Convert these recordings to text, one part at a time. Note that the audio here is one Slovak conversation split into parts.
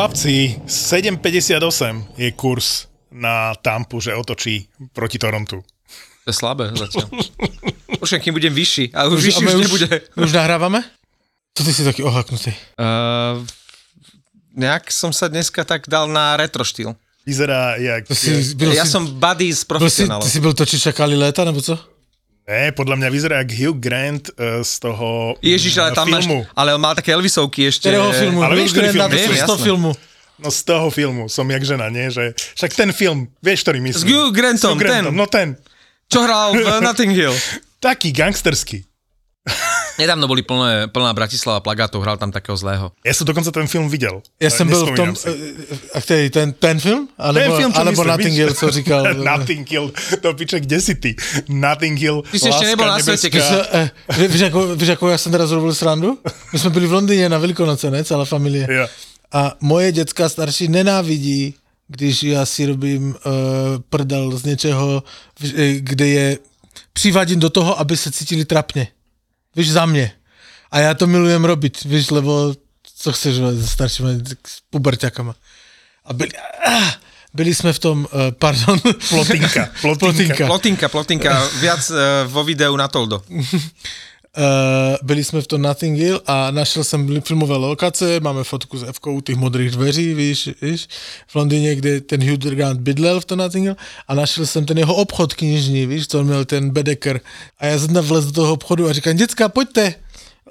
Chlapci, 7,58 je kurz na Tampu, že otočí proti Torontu. To je slabé zatiaľ. Už kým budem vyšší, ale už vyšší už, už nebude. Už nahrávame? To ty si taký ohaknutý. Uh, nejak som sa dneska tak dal na retro štýl. Vyzerá jak... To si, ja si, som buddy s profesionálom. Ty si byl to, či čakali léta, nebo co? Ne, podľa mňa vyzerá jak Hugh Grant uh, z toho Ježiš, ale tam filmu. Máš, ale on mal také Elvisovky ešte. Ktorého filmu? Ale vieš, ktorý film? Viem, z toho filmu. No z toho filmu, som jak žena, nie? Že, však ten film, vieš, ktorý myslím? S Hugh Grantom, s Hugh Grantom ten. No ten. Čo hral v Notting Hill. Taký gangsterský. Nedávno boli plné, plná Bratislava plagátov, hral tam takého zlého. Ja som dokonca ten film videl. Ja som byl v tom, a ktorý, ten, ten film? Alebo, ten film, čo alebo myslím, Nothing Hill, co říkal. Nothing Hill, to piče, kde si ty? Nothing Hill, Ty si ešte nebol na svete, keď... Eh, víš, ako, víš, ako ja som teraz robil srandu? My sme byli v Londýne na Veľkonoce, ne, celá familie. Ja. A moje děcka starší nenávidí, když já si robím uh, prdel z něčeho, kde je přivadím do toho, aby se cítili trapně. Víš, za mě. A já to milujem robiť, víš, lebo co chceš so staršími puberťakama. A byli, ah, byli sme v tom, uh, pardon. Plotinka. Plotinka. Plotinka, plotinka. Viac uh, vo videu na Toldo. Uh, byli jsme v tom Nothing Hill a našel jsem filmové lokace, máme fotku s Evkou u těch modrých dveří, víš, víš, v Londýně, kde ten Hugh Grant bydlel v tom Nothing Hill a našel jsem ten jeho obchod knižní, víš, co on měl ten Bedecker a já jsem vlez do toho obchodu a říkám, děcka, pojďte,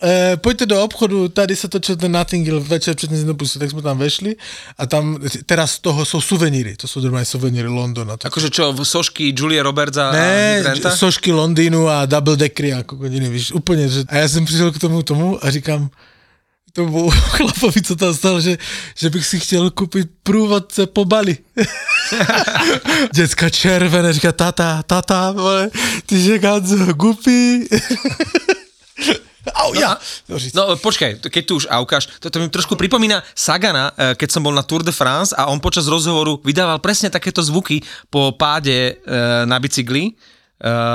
e, pojďte do obchodu, tady se točil ten Hill večer před nepustili, tak jsme tam vešli a tam teraz z toho jsou suveníry, to jsou normálne suveníry Londona. Akože čo, sošky Julia Roberts a Ne, Granta? sošky Londýnu a double deckery ako godiny, víš, úplně, že, a já jsem přišel k tomu tomu a říkám, tomu chlapovi, co tam stal, že, že bych si chtěl koupit průvodce po Bali. Děcka červené, říká tata, tata, vole, ty že gupí. Au, ja. No, no počkaj, keď tu už aukáš, to, to mi trošku pripomína Sagana, eh, keď som bol na Tour de France a on počas rozhovoru vydával presne takéto zvuky po páde e, na bicykli e,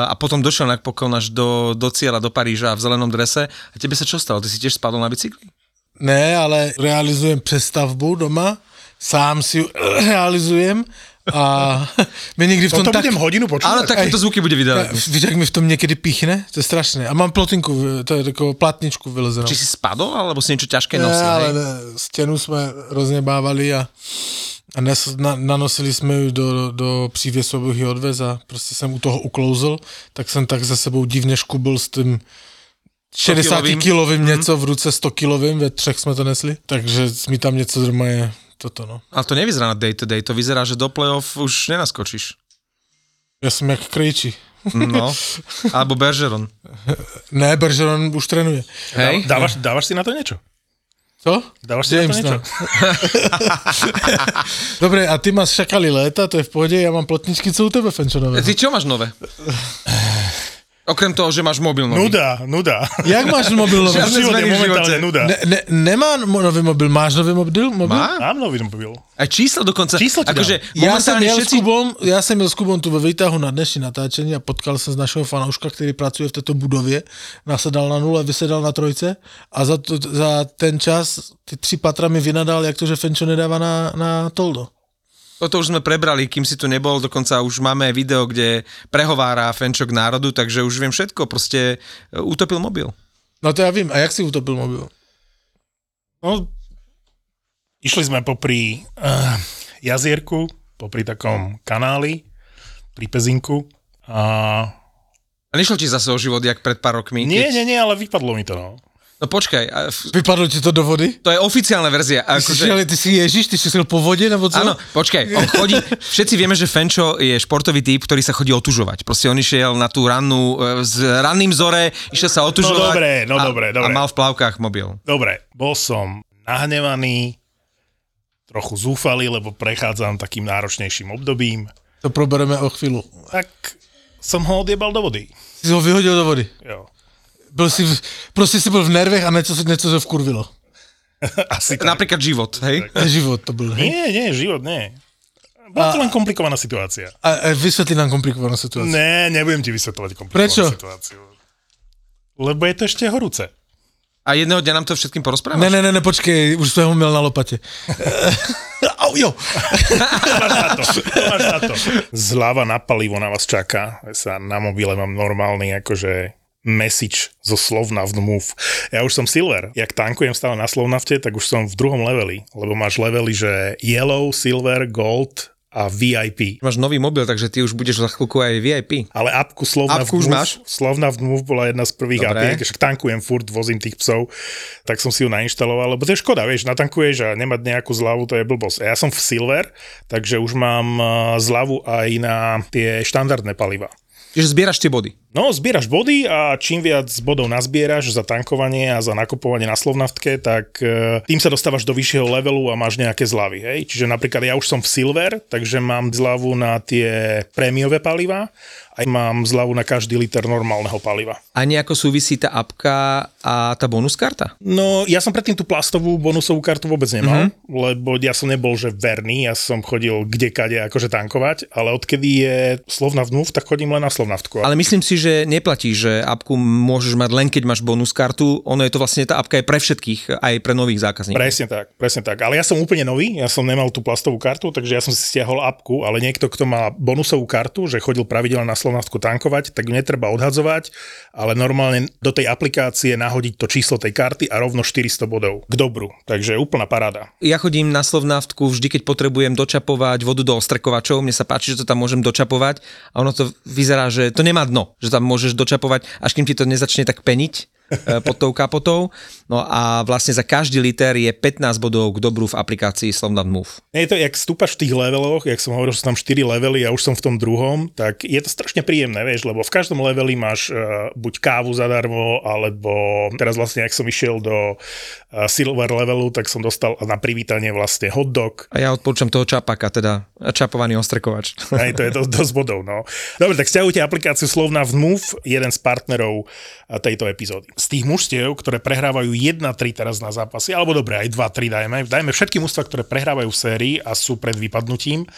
a potom došiel napokon až do, do cieľa, do Paríža v zelenom drese. A tebe sa čo stalo? Ty si tiež spadol na bicykli? Ne, ale realizujem přestavbu doma, sám si ju realizujem a my někdy v tom... To tak... budem hodinu počúvať. Ale takéto zvuky bude vydávať. Víš, jak mi v tom niekedy píchne? To je strašné. A mám plotinku, to je takovou platničku vylezenú. Či si spadol, alebo si niečo ťažké nosil? Ne, ale ne, stenu sme roznebávali a, a nes, na, nanosili sme ju do, do přívěsových odvez a prostě jsem u toho uklouzl, tak jsem tak za sebou divně škubil s tím 60 kilovým mm. něco v ruce, 100 kilovým, ve třech jsme to nesli, takže mi tam něco doma je toto, no. Ale to nevyzerá na day-to-day, to vyzerá, že do play-off už nenaskočíš. Ja som jak Krejči. No, alebo Bergeron. Ne, Bergeron už trénuje. Hej? Dávaš, dávaš si na to niečo? Co? Dávaš si James, na to niečo? Dobre, a ty máš šakali léta, to je v pohode, ja mám plotničky, co u tebe, Fenčo, nové? Ty čo máš nové? Okrem toho, že máš mobil nový. Nuda, nuda. Jak máš mobil nový? Žiadne život je momentálne nuda. Ne, ne, nemá nový mobil, máš nový mobil? mobil? Má? Mám nový mobil. A číslo dokonca. Číslo ti akože ja som, jel všetci... s Kubom, ja som jel s Kubom tu ve výtahu na dnešní natáčení a potkal som z našeho fanouška, ktorý pracuje v tejto budově. Nasedal na nule, vysedal na trojce a za, to, za ten čas ty tři patra mi vynadal, jak to, že Fenčo nedáva na, na Toldo. Toto už sme prebrali, kým si tu nebol, dokonca už máme video, kde prehovára Fenčok národu, takže už viem všetko, proste e, utopil mobil. No to ja vím, a jak si utopil mobil? No, išli sme popri uh, jazierku, popri takom kanáli, pri Pezinku a... A nešlo ti zase o život, jak pred pár rokmi? Nie, keď... nie, nie, ale vypadlo mi to, no. No No počkaj, a Vypadlo ti to do vody? to je oficiálna verzia. Ty si, Akože, ale ty si Ježiš, ty si šiel po vode, nebo co? Áno, počkaj, on chodí, všetci vieme, že Fenčo je športový typ, ktorý sa chodí otužovať. Proste on išiel na tú rannú, e, s ranným zore, išiel sa otužovať. No dobre, no a, dobre, dobre. A mal v plavkách mobil. Dobre, bol som nahnevaný, trochu zúfalý, lebo prechádzam takým náročnejším obdobím. To probereme o chvíľu. Tak som ho odjebal do vody. Si ho vyhodil do vody. Jo. Byl si, v- prostě si byl v nervech a něco, se- něco se vkurvilo. Asi tak. Napríklad život, hej? Život to byl, hej? Nie, nie, život nie. Bola to len komplikovaná situácia. A, a vysvětli nám komplikovanou situaci. Ne, nebudem ti vysvetľovať komplikovanú Prečo? situáciu. Lebo je to ešte horúce. A jedného dňa nám to všetkým porozprávaš? Ne, ne, ne, ne, počkej, už jsem ho měl na lopatě. Au, jo. Na to, na to. Zľava na palivo na vás čaká. Sa na mobile mám normálny akože message zo Slovnaft Move. Ja už som silver. Jak tankujem stále na Slovnafte, tak už som v druhom leveli. Lebo máš levely, že yellow, silver, gold a VIP. Máš nový mobil, takže ty už budeš za chvíľku aj VIP. Ale apku Slovnaft Apku už máš? Slovnaft Move bola jedna z prvých Dobre. apiek, však tankujem furt, vozím tých psov, tak som si ju nainštaloval, lebo to je škoda, vieš, natankuješ a nemať nejakú zľavu, to je blbosť. A ja som v Silver, takže už mám eh, zľavu aj na tie štandardné paliva. Čiže zbieraš tie body. No, zbieraš body a čím viac bodov nazbieraš za tankovanie a za nakupovanie na Slovnaftke, tak e, tým sa dostávaš do vyššieho levelu a máš nejaké zľavy. Hej? Čiže napríklad ja už som v Silver, takže mám zľavu na tie prémiové paliva a mám zľavu na každý liter normálneho paliva. A nejako súvisí tá apka a tá bonus karta? No, ja som predtým tú plastovú bonusovú kartu vôbec nemal, mm-hmm. lebo ja som nebol, že verný, ja som chodil kde kade akože tankovať, ale odkedy je Slovna vnúv, tak chodím len na Slovnaftku. Ale myslím si, že neplatí, že apku môžeš mať len keď máš bonus kartu. Ono je to vlastne, tá apka je pre všetkých, aj pre nových zákazníkov. Presne tak, presne tak. Ale ja som úplne nový, ja som nemal tú plastovú kartu, takže ja som si stiahol apku, ale niekto, kto má bonusovú kartu, že chodil pravidelne na Slovnaftku tankovať, tak ju netreba odhadzovať, ale normálne do tej aplikácie nahodiť to číslo tej karty a rovno 400 bodov k dobru. Takže úplná paráda. Ja chodím na Slovnaftku vždy, keď potrebujem dočapovať vodu do ostrekovačov. Mne sa páči, že to tam môžem dočapovať a ono to vyzerá, že to nemá dno, že tam môžeš dočapovať, až kým ti to nezačne tak peniť pod tou kapotou. No a vlastne za každý liter je 15 bodov k dobru v aplikácii Slovnaft Move. Je to, jak stúpaš v tých leveloch, jak som hovoril, že sú tam 4 levely a už som v tom druhom, tak je to strašne príjemné, vieš, lebo v každom leveli máš uh, buď kávu zadarmo, alebo teraz vlastne, ak som išiel do uh, silver levelu, tak som dostal na privítanie vlastne hot dog, A ja odporúčam toho čapaka, teda čapovaný ostrekovač. Hej, to je dosť, dosť bodov, no. Dobre, tak stiahujte aplikáciu Slovna v Move, jeden z partnerov tejto epizódy. Z tých mužstiev, ktoré prehrávajú 1-3 teraz na zápasy, alebo dobre, aj 2-3 dajme, dajme všetky mužstva, ktoré prehrávajú v sérii a sú pred vypadnutím.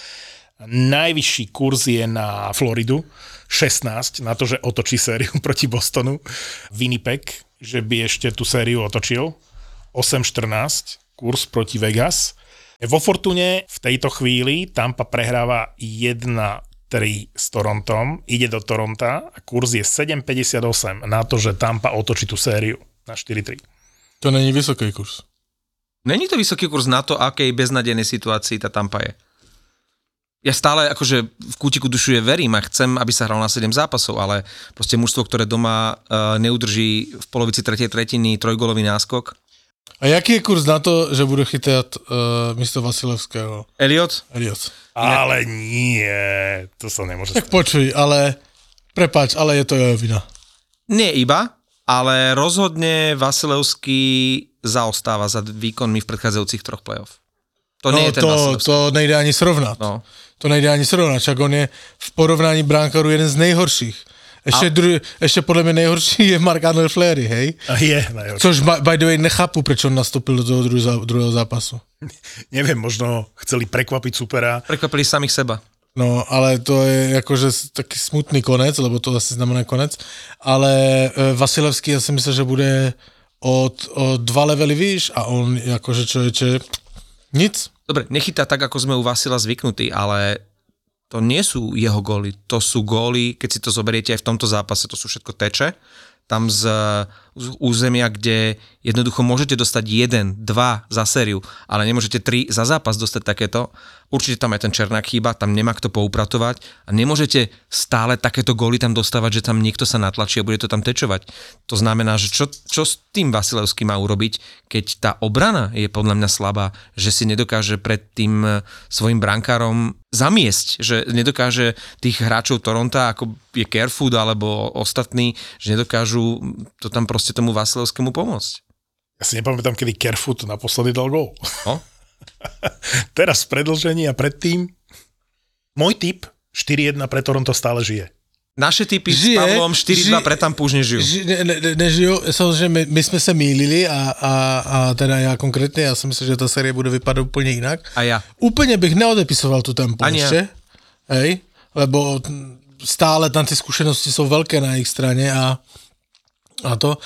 Najvyšší kurz je na Floridu, 16, na to, že otočí sériu proti Bostonu. Winnipeg, že by ešte tú sériu otočil. 8-14, kurz proti Vegas. Vo Fortune v tejto chvíli Tampa prehráva 1-3 s Torontom, ide do Toronta a kurz je 7,58 na to, že Tampa otočí tú sériu na 4-3. To není vysoký kurz. Není to vysoký kurz na to, akej beznadenej situácii tá Tampa je. Ja stále akože v kútiku dušuje verím a chcem, aby sa hral na 7 zápasov, ale proste mužstvo, ktoré doma uh, neudrží v polovici tretej tretiny trojgolový náskok. A jaký je kurz na to, že bude chytat uh, místo Vasilevského? Elliot? Eliot. Ale nie, to sa nemôže Tak stať. počuj, ale prepáč, ale je to jeho vina. Nie iba, ale rozhodne Vasilevský zaostáva za výkonmi v predchádzajúcich troch playoff. To nie no, je ten to, Vasilevský. to nejde ani srovnat. No. To nejde ani srovnat, však on je v porovnání bránkarů jeden z nejhorších. Ještě, a... dru, ještě podle mě nejhorší je Mark Arnold Flery, hej? A je, najhoršie. Což by, the way nechápu, proč on nastoupil do toho druhého, druhého zápasu. Neviem, možno chceli prekvapiť supera. Prekvapili samých seba. No, ale to je jakože s- taky smutný konec, lebo to asi znamená konec. Ale e, Vasilevský, já si myslím, že bude od, o dva levely výš a on jakože člověče, nic. Dobre, nechytá tak, ako sme u Vasila zvyknutí, ale to nie sú jeho góly. To sú góly, keď si to zoberiete aj v tomto zápase, to sú všetko teče. Tam z územia, kde jednoducho môžete dostať jeden, dva za sériu, ale nemôžete tri za zápas dostať takéto. Určite tam aj ten Černák chýba, tam nemá kto poupratovať a nemôžete stále takéto góly tam dostávať, že tam niekto sa natlačí a bude to tam tečovať. To znamená, že čo, čo s tým Vasilevský má urobiť, keď tá obrana je podľa mňa slabá, že si nedokáže pred tým eh, svojim brankárom zamiesť, že nedokáže tých hráčov Toronta, ako je Carefood alebo ostatní, že nedokážu to tam proste tomu Vasilevskému pomôcť. Ja si nepamätám, kedy Carefoot naposledy dal gól. No? Teraz v predlžení a predtým. Môj tip 4-1 pre Toronto stále žije. Naše typy Žije, s Pavlom 4-2 žije- pre Tampu už nežijú. Ži, ne, ne, ne, nežiju, samozřejmě my, my jsme se mýlili a, a, a teda já konkrétně, já si myslím, že ta série bude vypadat úplně jinak. A ja. Úplně bych neodepisoval tu tempo Ani hej, lebo stále tam ty zkušenosti jsou velké na jejich straně a, a to,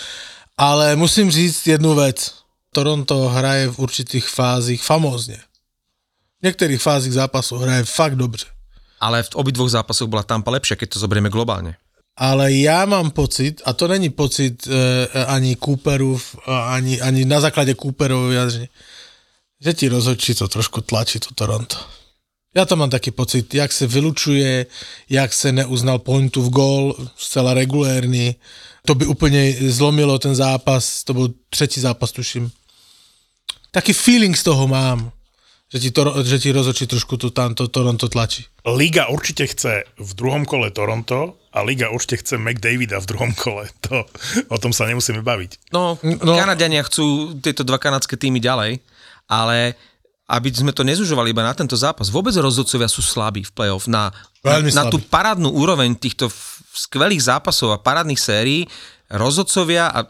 ale musím říct jednu věc. Toronto hraje v určitých fázích famózně. V některých fázích zápasu hraje fakt dobře. Ale v obidvoch zápasoch bola Tampa lepšia, keď to zoberieme globálne. ale já mám pocit, a to není pocit e, ani Cooperův, a ani, ani na základě Cooperov vyjadření, že ti rozhodčí to trošku tlačí, to Toronto. Já to mám taky pocit, jak se vylučuje, jak se neuznal pointu v gól, zcela regulérny. To by úplně zlomilo ten zápas, to byl třetí zápas, tuším. Taky feeling z toho mám, že ti, to, že ti rozhodčí trošku to, tam, to Toronto tlačí. Liga určite chce v druhom kole Toronto a Liga určite chce McDavida v druhom kole. To, o tom sa nemusíme baviť. No, No. no, Kanadiania chcú tieto dva kanadské týmy ďalej, ale aby sme to nezužovali iba na tento zápas, vôbec rozhodcovia sú slabí v play-off. Na, na, na tú parádnu úroveň týchto skvelých zápasov a parádnych sérií, rozhodcovia, a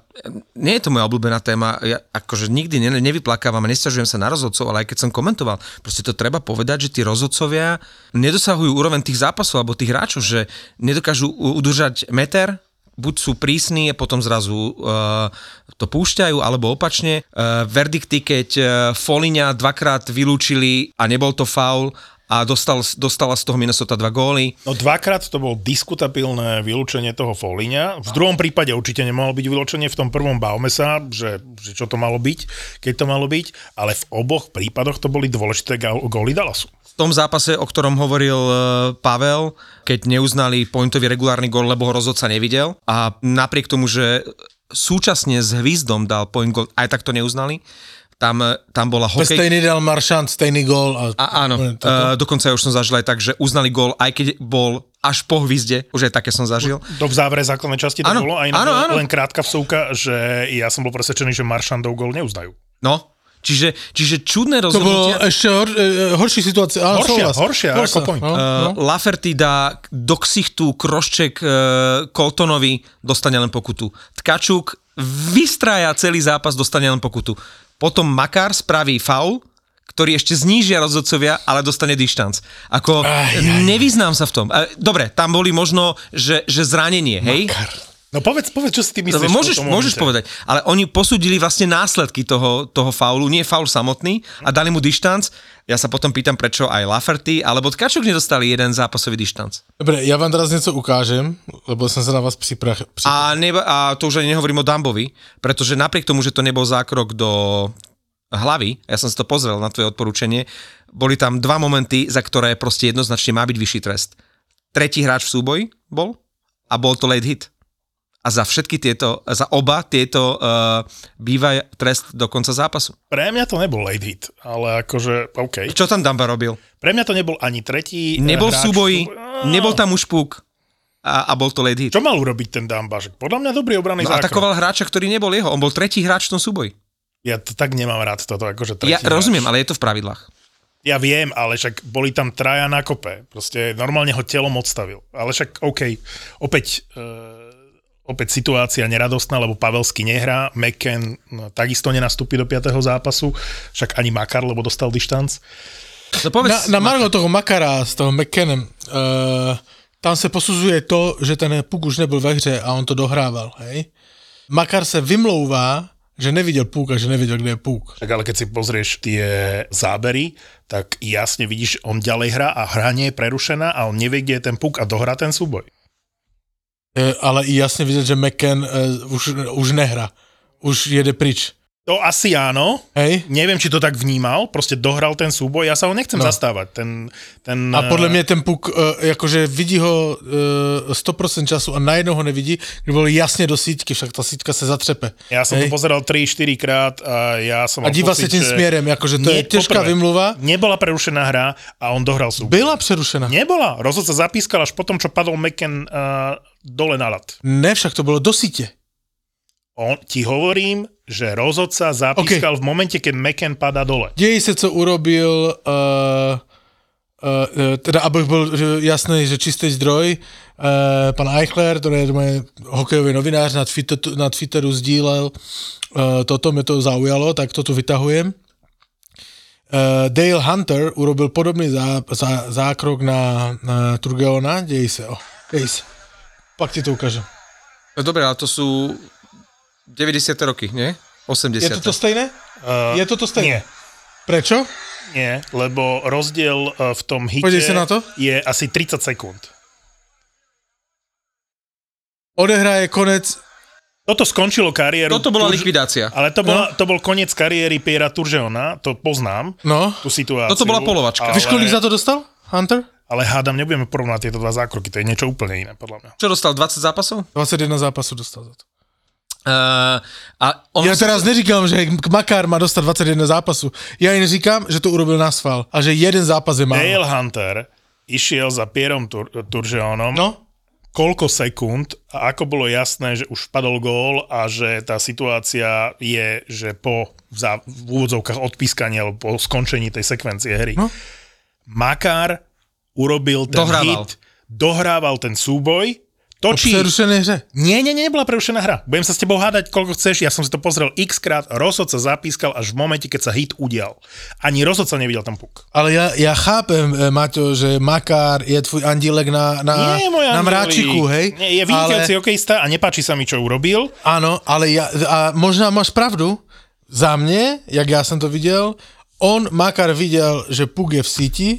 nie je to moja obľúbená téma, ja akože nikdy ne, nevyplakávam a nesťažujem sa na rozhodcov, ale aj keď som komentoval, proste to treba povedať, že tí rozhodcovia nedosahujú úroveň tých zápasov alebo tých hráčov, že nedokážu udržať meter, buď sú prísni a potom zrazu uh, to púšťajú, alebo opačne. Uh, verdikty, keď uh, Foliňa dvakrát vylúčili a nebol to faul a dostal, dostala z toho Minnesota dva góly. No dvakrát to bolo diskutabilné vylúčenie toho Foliňa. V druhom prípade určite nemohlo byť vylúčenie, v tom prvom bavme sa, že, že čo to malo byť, keď to malo byť, ale v oboch prípadoch to boli dôležité góly Dallasu. V tom zápase, o ktorom hovoril uh, Pavel, keď neuznali pointový regulárny gól, lebo ho rozhodca nevidel a napriek tomu, že súčasne s Hvizdom dal point goal, aj tak to neuznali, tam, eh, tam bola hokej... Stejný dal Maršant, stejný gól. A, A áno, Toto. uh, dokonca ja už som zažil aj tak, že uznali gól, aj keď bol až po hvizde, už aj také som zažil. To v závere základnej časti to Áno, bolo a inak áno, áno. len krátka vsúka, že ja som bol presvedčený, že Maršandov gól neuznajú. No, čiže, čiže čudné to bolo ešte hor, e, horší situácia. Áno, Horšia, súhlas. horšia ako point. No, no. Uh, Laferty dá do ksichtu krošček uh, Coltonovi, dostane len pokutu. Tkačuk vystraja celý zápas, dostane len pokutu. Potom Makar spraví faul, ktorý ešte znížia rozhodcovia, ale dostane dištanc. Ako, Aj, aj, nevyznám sa v tom. Dobre, tam boli možno, že, že zranenie, hej? No povedz, povedz, čo si ty myslíš. Dobre, môžeš, môžeš povedať, ale oni posúdili vlastne následky toho, toho faulu, nie faul samotný a dali mu dištanc. Ja sa potom pýtam, prečo aj Laferty, alebo Tkačuk nedostali jeden zápasový dištanc. Dobre, ja vám teraz něco ukážem, lebo som sa na vás připrach... Při... A, neba, a to už ani nehovorím o Dambovi, pretože napriek tomu, že to nebol zákrok do hlavy, ja som si to pozrel na tvoje odporúčanie, boli tam dva momenty, za ktoré proste jednoznačne má byť vyšší trest. Tretí hráč v súboji bol a bol to late hit. A za všetky tieto, za oba tieto uh, býva trest do konca zápasu. Pre mňa to nebol late hit, ale akože, OK. Čo tam Damba robil? Pre mňa to nebol ani tretí Nebol v súboji, súboj- nebol tam už puk a, a bol to late hit. Čo mal urobiť ten Damba? Podľa mňa dobrý obranný No, zákrok. atakoval hráča, ktorý nebol jeho. On bol tretí hráč v tom súboji. Ja to tak nemám rád toto, akože tretí Ja hráč. rozumiem, ale je to v pravidlách. Ja viem, ale však boli tam traja na kope. Proste normálne ho telom odstavil. Ale však OK, opäť, uh, opäť situácia neradostná, lebo Pavelský nehrá, McKen no, takisto nenastúpi do 5. zápasu, však ani Makar, lebo dostal dištanc. No povedz, Na, na Margo toho Makara s toho McKennem, uh, tam se posuzuje to, že ten puk už nebyl ve hře a on to dohrával, hej. Makar se vymlouvá, že neviděl puk a že nevěděl, kde je puk. Tak ale keď si pozrieš tie zábery, tak jasne vidíš, on ďalej hrá a hra nie je prerušená a on nevie, kde je ten puk a dohrá ten súboj. E, ale i jasne vidieť, že McCann e, už, už nehra. Už jede pryč. To asi áno. Hej? Neviem, či to tak vnímal, proste dohral ten súboj, ja sa ho nechcem No. zastávať. Ten, ten, A podľa mňa ten puk, e, akože vidí ho e, 100% času a najednou ho nevidí, keď bol jasne do síťky, však tá síťka sa zatřepe. Ja som Hej? to pozeral 3-4 krát a ja som A díva sa tým že smerem, akože to je ťažká vymluva. Nebola prerušená hra a on dohral súboj. Byla přerušená. Nebola. Rozhodca zapískal až potom, čo padol McCann uh, dole na lat. Ne, však to bolo do síte. On, ti hovorím, že rozhodca zapískal okay. v momente, keď McCann padá dole. Děj se, co urobil, uh, uh, teda abych byl že jasný, že čistý zdroj, uh, pan Eichler, to je můj hokejový novinář, na Twitteru, na Twitteru sdílel uh, toto, mě to zaujalo, tak to tu vytahujem. Uh, Dale Hunter urobil podobný zá, zá, zákrok na, na Turgeona, dej se, oh, dej se. Pak ti to ukážem. No dobre, ale to sú 90. roky, nie? 80. Je to to stejné? Uh, Je to to stejné? Nie. Prečo? Nie, lebo rozdiel uh, v tom hite na to. je asi 30 sekúnd. Odehraje konec Toto skončilo kariéru. Toto bola Turž- likvidácia. Ale to, bola, to bol koniec kariéry Piera Turgeona, to poznám, No. tú situáciu. Toto bola polovačka. Ale, Víš, kolik za to dostal? Hunter? ale hádam, nebudeme porovnať tieto dva zákroky, to je niečo úplne iné, podľa mňa. Čo dostal, 20 zápasov? 21 zápasu dostal za to. Uh, a on Ja teraz neříkám, že Makár má dostať 21 zápasu. Ja jen říkám, že to urobil na sval a že jeden zápas je málo. Dale Hunter išiel za Pierom Tur- Turgeonom No, koľko sekúnd a ako bolo jasné, že už padol gól a že tá situácia je, že po v, zá- v úvodzovkách odpískaní alebo po skončení tej sekvencie hry. No. Makár urobil ten Dohrával. hit, dohrával ten súboj, točí... přerušenej hře. Nie, nie, nie, nebola prerušená hra. Budem sa s tebou hádať, koľko chceš. Ja som si to pozrel x krát. Rozhodca zapískal až v momente, keď sa hit udial. Ani rozhodca nevidel ten puk. Ale ja, ja chápem, eh, Maťo, že Makár je tvůj andílek na, na, Nie, môj na mráčiku, hej? Nie, je vynikajúci ale... hokejista a nepáči sa mi, čo urobil. Áno, ale ja, a možná máš pravdu. Za mne, jak já jsem to viděl, on, Makar viděl, že puk je v síti,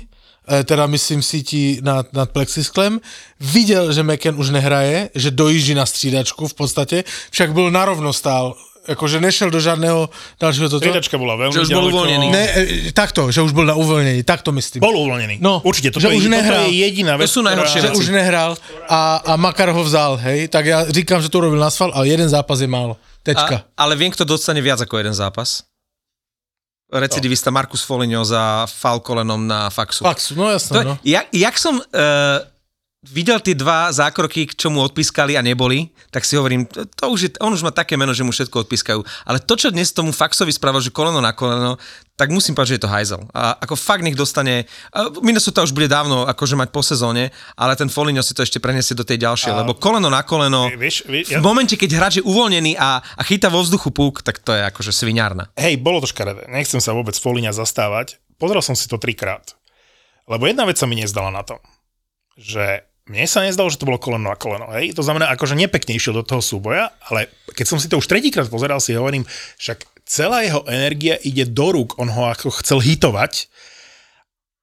teda myslím v síti nad, nad plexisklem, viděl, že McKen už nehraje, že dojíždí na střídačku v podstatě, však byl narovno stál, jakože nešel do žádného dalšího toto. Striedačka bola veľmi Že už bol ďaleko. uvoľnený. Ne, e, takto, že už byl na uvolnění, tak to myslím. Bol uvoľnený. No, Určite, že toto, už je, toto nehral. je jediná vec, To sú najhoršie že už nehrál a, a Makar ho vzal, hej, tak ja říkám, že to urobil na sval, ale jeden zápas je málo. Tečka. A, ale viem, kto dostane viac ako jeden zápas. Recidivista Markus Foligno za fal kolenom na faxu. Fax, no jasné, To, no. jak, jak som uh, videl tie dva zákroky, čo mu odpískali a neboli, tak si hovorím, to, to už je, on už má také meno, že mu všetko odpískajú. Ale to, čo dnes tomu faxovi spravil, že koleno na koleno, tak musím povedať, že je to hajzel. A ako fakt nech dostane, a Minnesota už bude dávno akože mať po sezóne, ale ten Foligno si to ešte preniesie do tej ďalšej, lebo koleno na koleno, Vieš, vieš, v momente, keď hráč je uvoľnený a, a chytá vo vzduchu púk, tak to je akože sviňárna. hej, bolo to škaredé. Nechcem sa vôbec Foliňa zastávať. Pozrel som si to trikrát. Lebo jedna vec sa mi nezdala na tom, že mne sa nezdalo, že to bolo koleno na koleno. Hej? To znamená, akože nepekne išiel do toho súboja, ale keď som si to už tretíkrát pozeral, si hovorím, však celá jeho energia ide do rúk, on ho ako chcel hitovať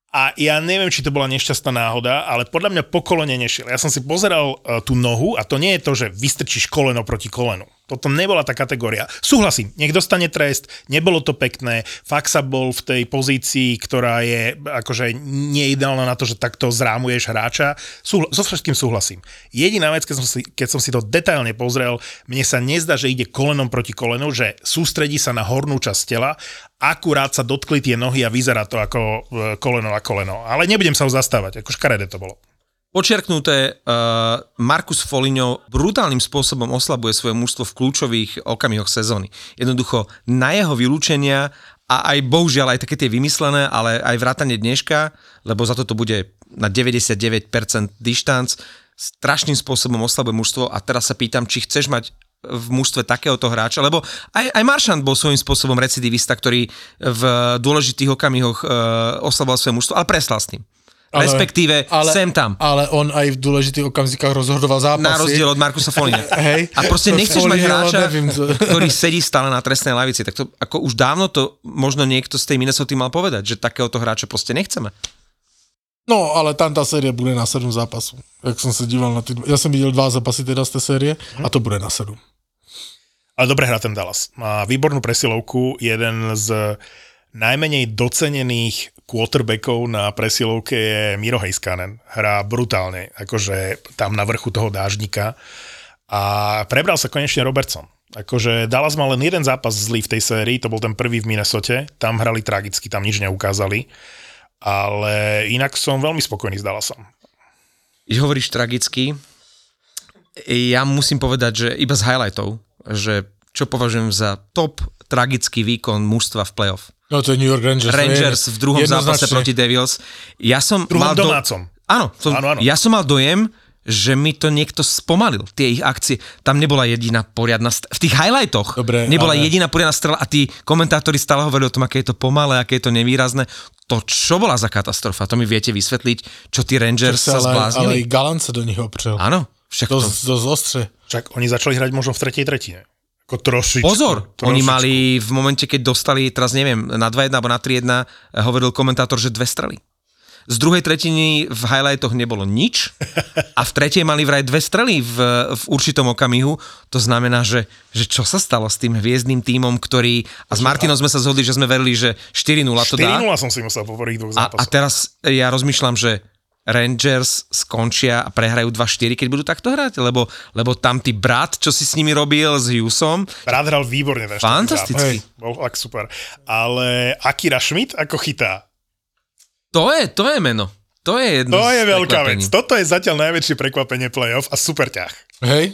a ja neviem, či to bola nešťastná náhoda, ale podľa mňa po kolene nešiel. Ja som si pozeral uh, tú nohu a to nie je to, že vystrčíš koleno proti kolenu. Toto nebola tá kategória. Súhlasím, nech dostane trest, nebolo to pekné, Faxa bol v tej pozícii, ktorá je akože neideálna na to, že takto zrámuješ hráča. Súhla, so všetkým súhlasím. Jediná vec, keď som, si, keď som si to detailne pozrel, mne sa nezdá, že ide kolenom proti kolenu, že sústredí sa na hornú časť tela, akurát sa dotkli tie nohy a vyzerá to ako e, koleno na koleno. Ale nebudem sa ho zastávať, ako škaredé to bolo. Počiarknuté, uh, Markus Foligno brutálnym spôsobom oslabuje svoje mužstvo v kľúčových okamihoch sezóny. Jednoducho na jeho vylúčenia a aj bohužiaľ aj také tie vymyslené, ale aj vrátanie dneška, lebo za to bude na 99% dištanc, strašným spôsobom oslabuje mužstvo a teraz sa pýtam, či chceš mať v mužstve takéhoto hráča, lebo aj, aj Maršant bol svojím spôsobom recidivista, ktorý v dôležitých okamihoch uh, oslaboval svoje mužstvo, ale preslal s tým. Ale, Respektíve ale, sem tam. Ale on aj v dôležitých okamžikách rozhodoval zápasy. Na rozdiel od Markusa Folina. Hej. A proste To nechceš mať hráča, neviem, co- ktorý sedí stále na trestnej lavici. Tak to, ako už dávno to možno niekto z tej Minnesota mal povedať, že takéhoto hráča proste nechceme. No, ale tam tá séria bude na 7 zápasu. Jak som sa díval na ty... Ja som videl dva zápasy teda z tej série a to bude na 7. Ale dobre hrá ten Dallas. Má výbornú presilovku, jeden z najmenej docenených quarterbackov na presilovke je Miro Heiskanen. Hrá brutálne, akože tam na vrchu toho dážnika. A prebral sa konečne Robertson. Akože Dallas mal len jeden zápas zlý v tej sérii, to bol ten prvý v Minnesote, tam hrali tragicky, tam nič neukázali, ale inak som veľmi spokojný s Dallasom. Hovoríš tragicky, ja musím povedať, že iba z highlightov, že čo považujem za top tragický výkon mužstva v playoff. No to je New York Rangers. Rangers je v druhom zápase proti Devils. Ja som Druhom mal do... domácom. Áno, som, Áno, áno. ja som mal dojem, že mi to niekto spomalil, tie ich akcie. Tam nebola jediná poriadna, st- v tých highlightoch Dobre, nebola ale- jediná poriadna strela a tí komentátori stále hovorili o tom, aké je to pomalé, aké je to nevýrazné. To čo bola za katastrofa? To mi viete vysvetliť, čo tí Rangers sa ale, ale zbláznili? i Galant sa do nich opřel. Áno, však to... Dosť, dosť ostře. Však oni začali hrať možno v tretej tretine. Ako trošičku. Pozor, trošičku. oni mali v momente, keď dostali, teraz neviem, na 2-1 alebo na 3-1, hovoril komentátor, že dve strely. Z druhej tretiny v highlightoch nebolo nič a v tretej mali vraj dve strely v, v určitom okamihu. To znamená, že, že čo sa stalo s tým hviezdnym tímom, ktorý... A s Martinom sme sa zhodli, že sme verili, že 4-0 to dá. 4-0 som si musel po prvých dvoch A, zápasoch. a teraz ja rozmýšľam, že Rangers skončia a prehrajú 2-4, keď budú takto hrať, lebo, lebo tam ty brat, čo si s nimi robil, s Hughesom, Rád hral výborne Fantasticky. zápas. Bol fakt super. Ale Akira Schmidt ako chytá? to je, to je meno. To je jedno To je veľká vec. Toto je zatiaľ najväčšie prekvapenie playoff a super ťah. Hej?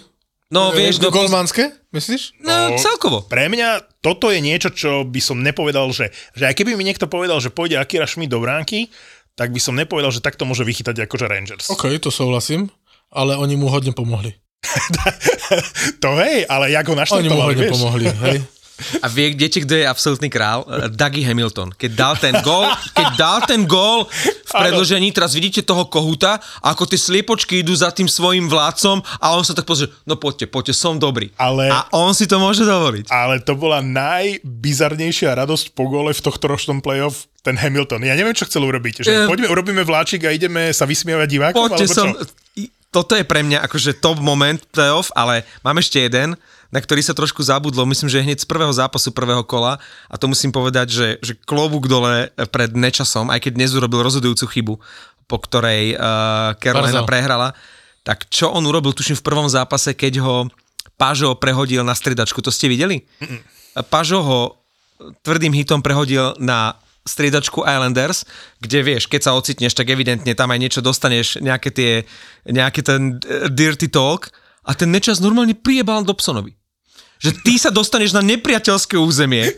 No vieš, no, no, Golmanské, myslíš? no, celkovo. Pre mňa toto je niečo, čo by som nepovedal, že, že aj keby mi niekto povedal, že pôjde Akira Schmidt do bránky, tak by som nepovedal, že takto môže vychytať akože Rangers. OK, to souhlasím, ale oni mu hodne pomohli. to hej, ale jak ho Oni mu naštartovali, hodne vieš? pomohli, hej? A vie, viete, kto je absolútny král? Eh, Dougie Hamilton. Keď dal ten gól, keď dal ten gól v predložení, teraz vidíte toho kohuta, ako tie sliepočky idú za tým svojim vládcom a on sa tak pozrie, no poďte, poďte, som dobrý. Ale- A on si to môže dovoliť. Ale to bola najbizarnejšia radosť po gole v tohto ročnom playoff ten Hamilton. Ja neviem, čo chcel urobiť. Že Eh, poďme, urobíme vláčik a ideme sa vysmievať divákom? Poďte alebo som... čo? I- Toto je pre mňa akože top moment playoff, ale mám ešte jeden, na ktorý sa trošku zabudlo. Myslím, že hneď z prvého zápasu, prvého kola. A to musím povedať, že, že klobúk dole pred Nečasom, aj keď dnes urobil rozhodujúcu chybu, po ktorej uh, Carolina Barzal. prehrala. Tak čo on urobil, tuším, v prvom zápase, keď ho Pažo prehodil na striedačku. To ste videli? Pažo ho tvrdým hitom prehodil na striedačku Islanders, kde vieš, keď sa ocitneš, tak evidentne tam aj niečo dostaneš, nejaké tie, nejaký ten eh, dirty talk a ten nečas normálne priebal Dobsonovi. Že ty sa dostaneš na nepriateľské územie,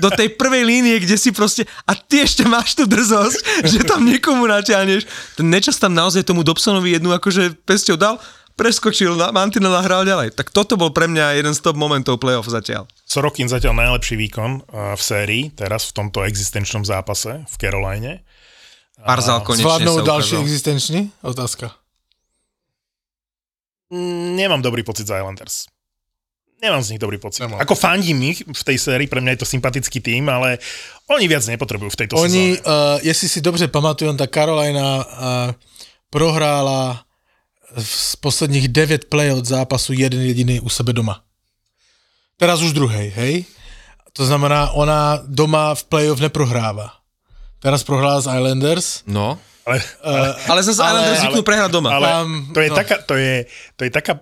do tej prvej línie, kde si proste, a ty ešte máš tú drzosť, že tam niekomu naťahneš. Ten nečas tam naozaj tomu Dobsonovi jednu akože pesťou dal, preskočil na mantinel a hral ďalej. Tak toto bol pre mňa jeden z top momentov playoff zatiaľ. Sorokin zatiaľ najlepší výkon uh, v sérii, teraz v tomto existenčnom zápase v Caroline. Barzal konečne Zvládnou sa ďalší existenčný? Otázka. Nemám dobrý pocit z Islanders. Nemám z nich dobrý pocit. Nemám. Ako fandím ich v tej sérii, pre mňa je to sympatický tým, ale oni viac nepotrebujú v tejto Oni, sezóne. uh, jestli si dobře pamatujem, tak Carolina uh, prohrála z posledních 9 play od zápasu jeden jediný u sebe doma. Teraz už druhý, hej? To znamená, ona doma v playoff neprohrává. Teraz prohrála z Islanders. No. Ale, Ale zase Ale- Islanders zvyknú prehrať doma. ale Tam- to je, no. taká, to je, to je taká,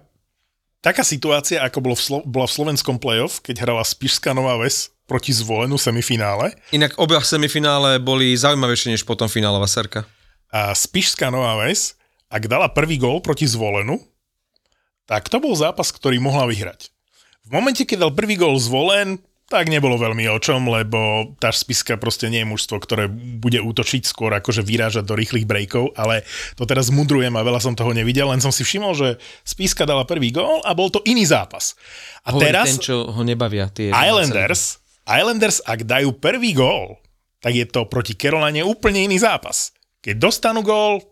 taká situácia, ako bolo v Slo- bola v slovenskom playoff, keď hrala Spišská Nová Ves proti zvolenú semifinále. Inak obe semifinále boli zaujímavejšie než potom finálová serka. A Spišská Nová Ves, ak dala prvý gól proti zvolenu, tak to bol zápas, ktorý mohla vyhrať. V momente, keď dal prvý gól zvolen, tak nebolo veľmi o čom, lebo tá spiska proste nie je mužstvo, ktoré bude útočiť skôr akože vyrážať do rýchlych breakov, ale to teraz mudrujem a veľa som toho nevidel, len som si všimol, že spiska dala prvý gól a bol to iný zápas. A Hovorí teraz ten, čo ho nebavia. Tie Islanders, Islanders, ak dajú prvý gól, tak je to proti Caroline úplne iný zápas. Keď dostanú gól,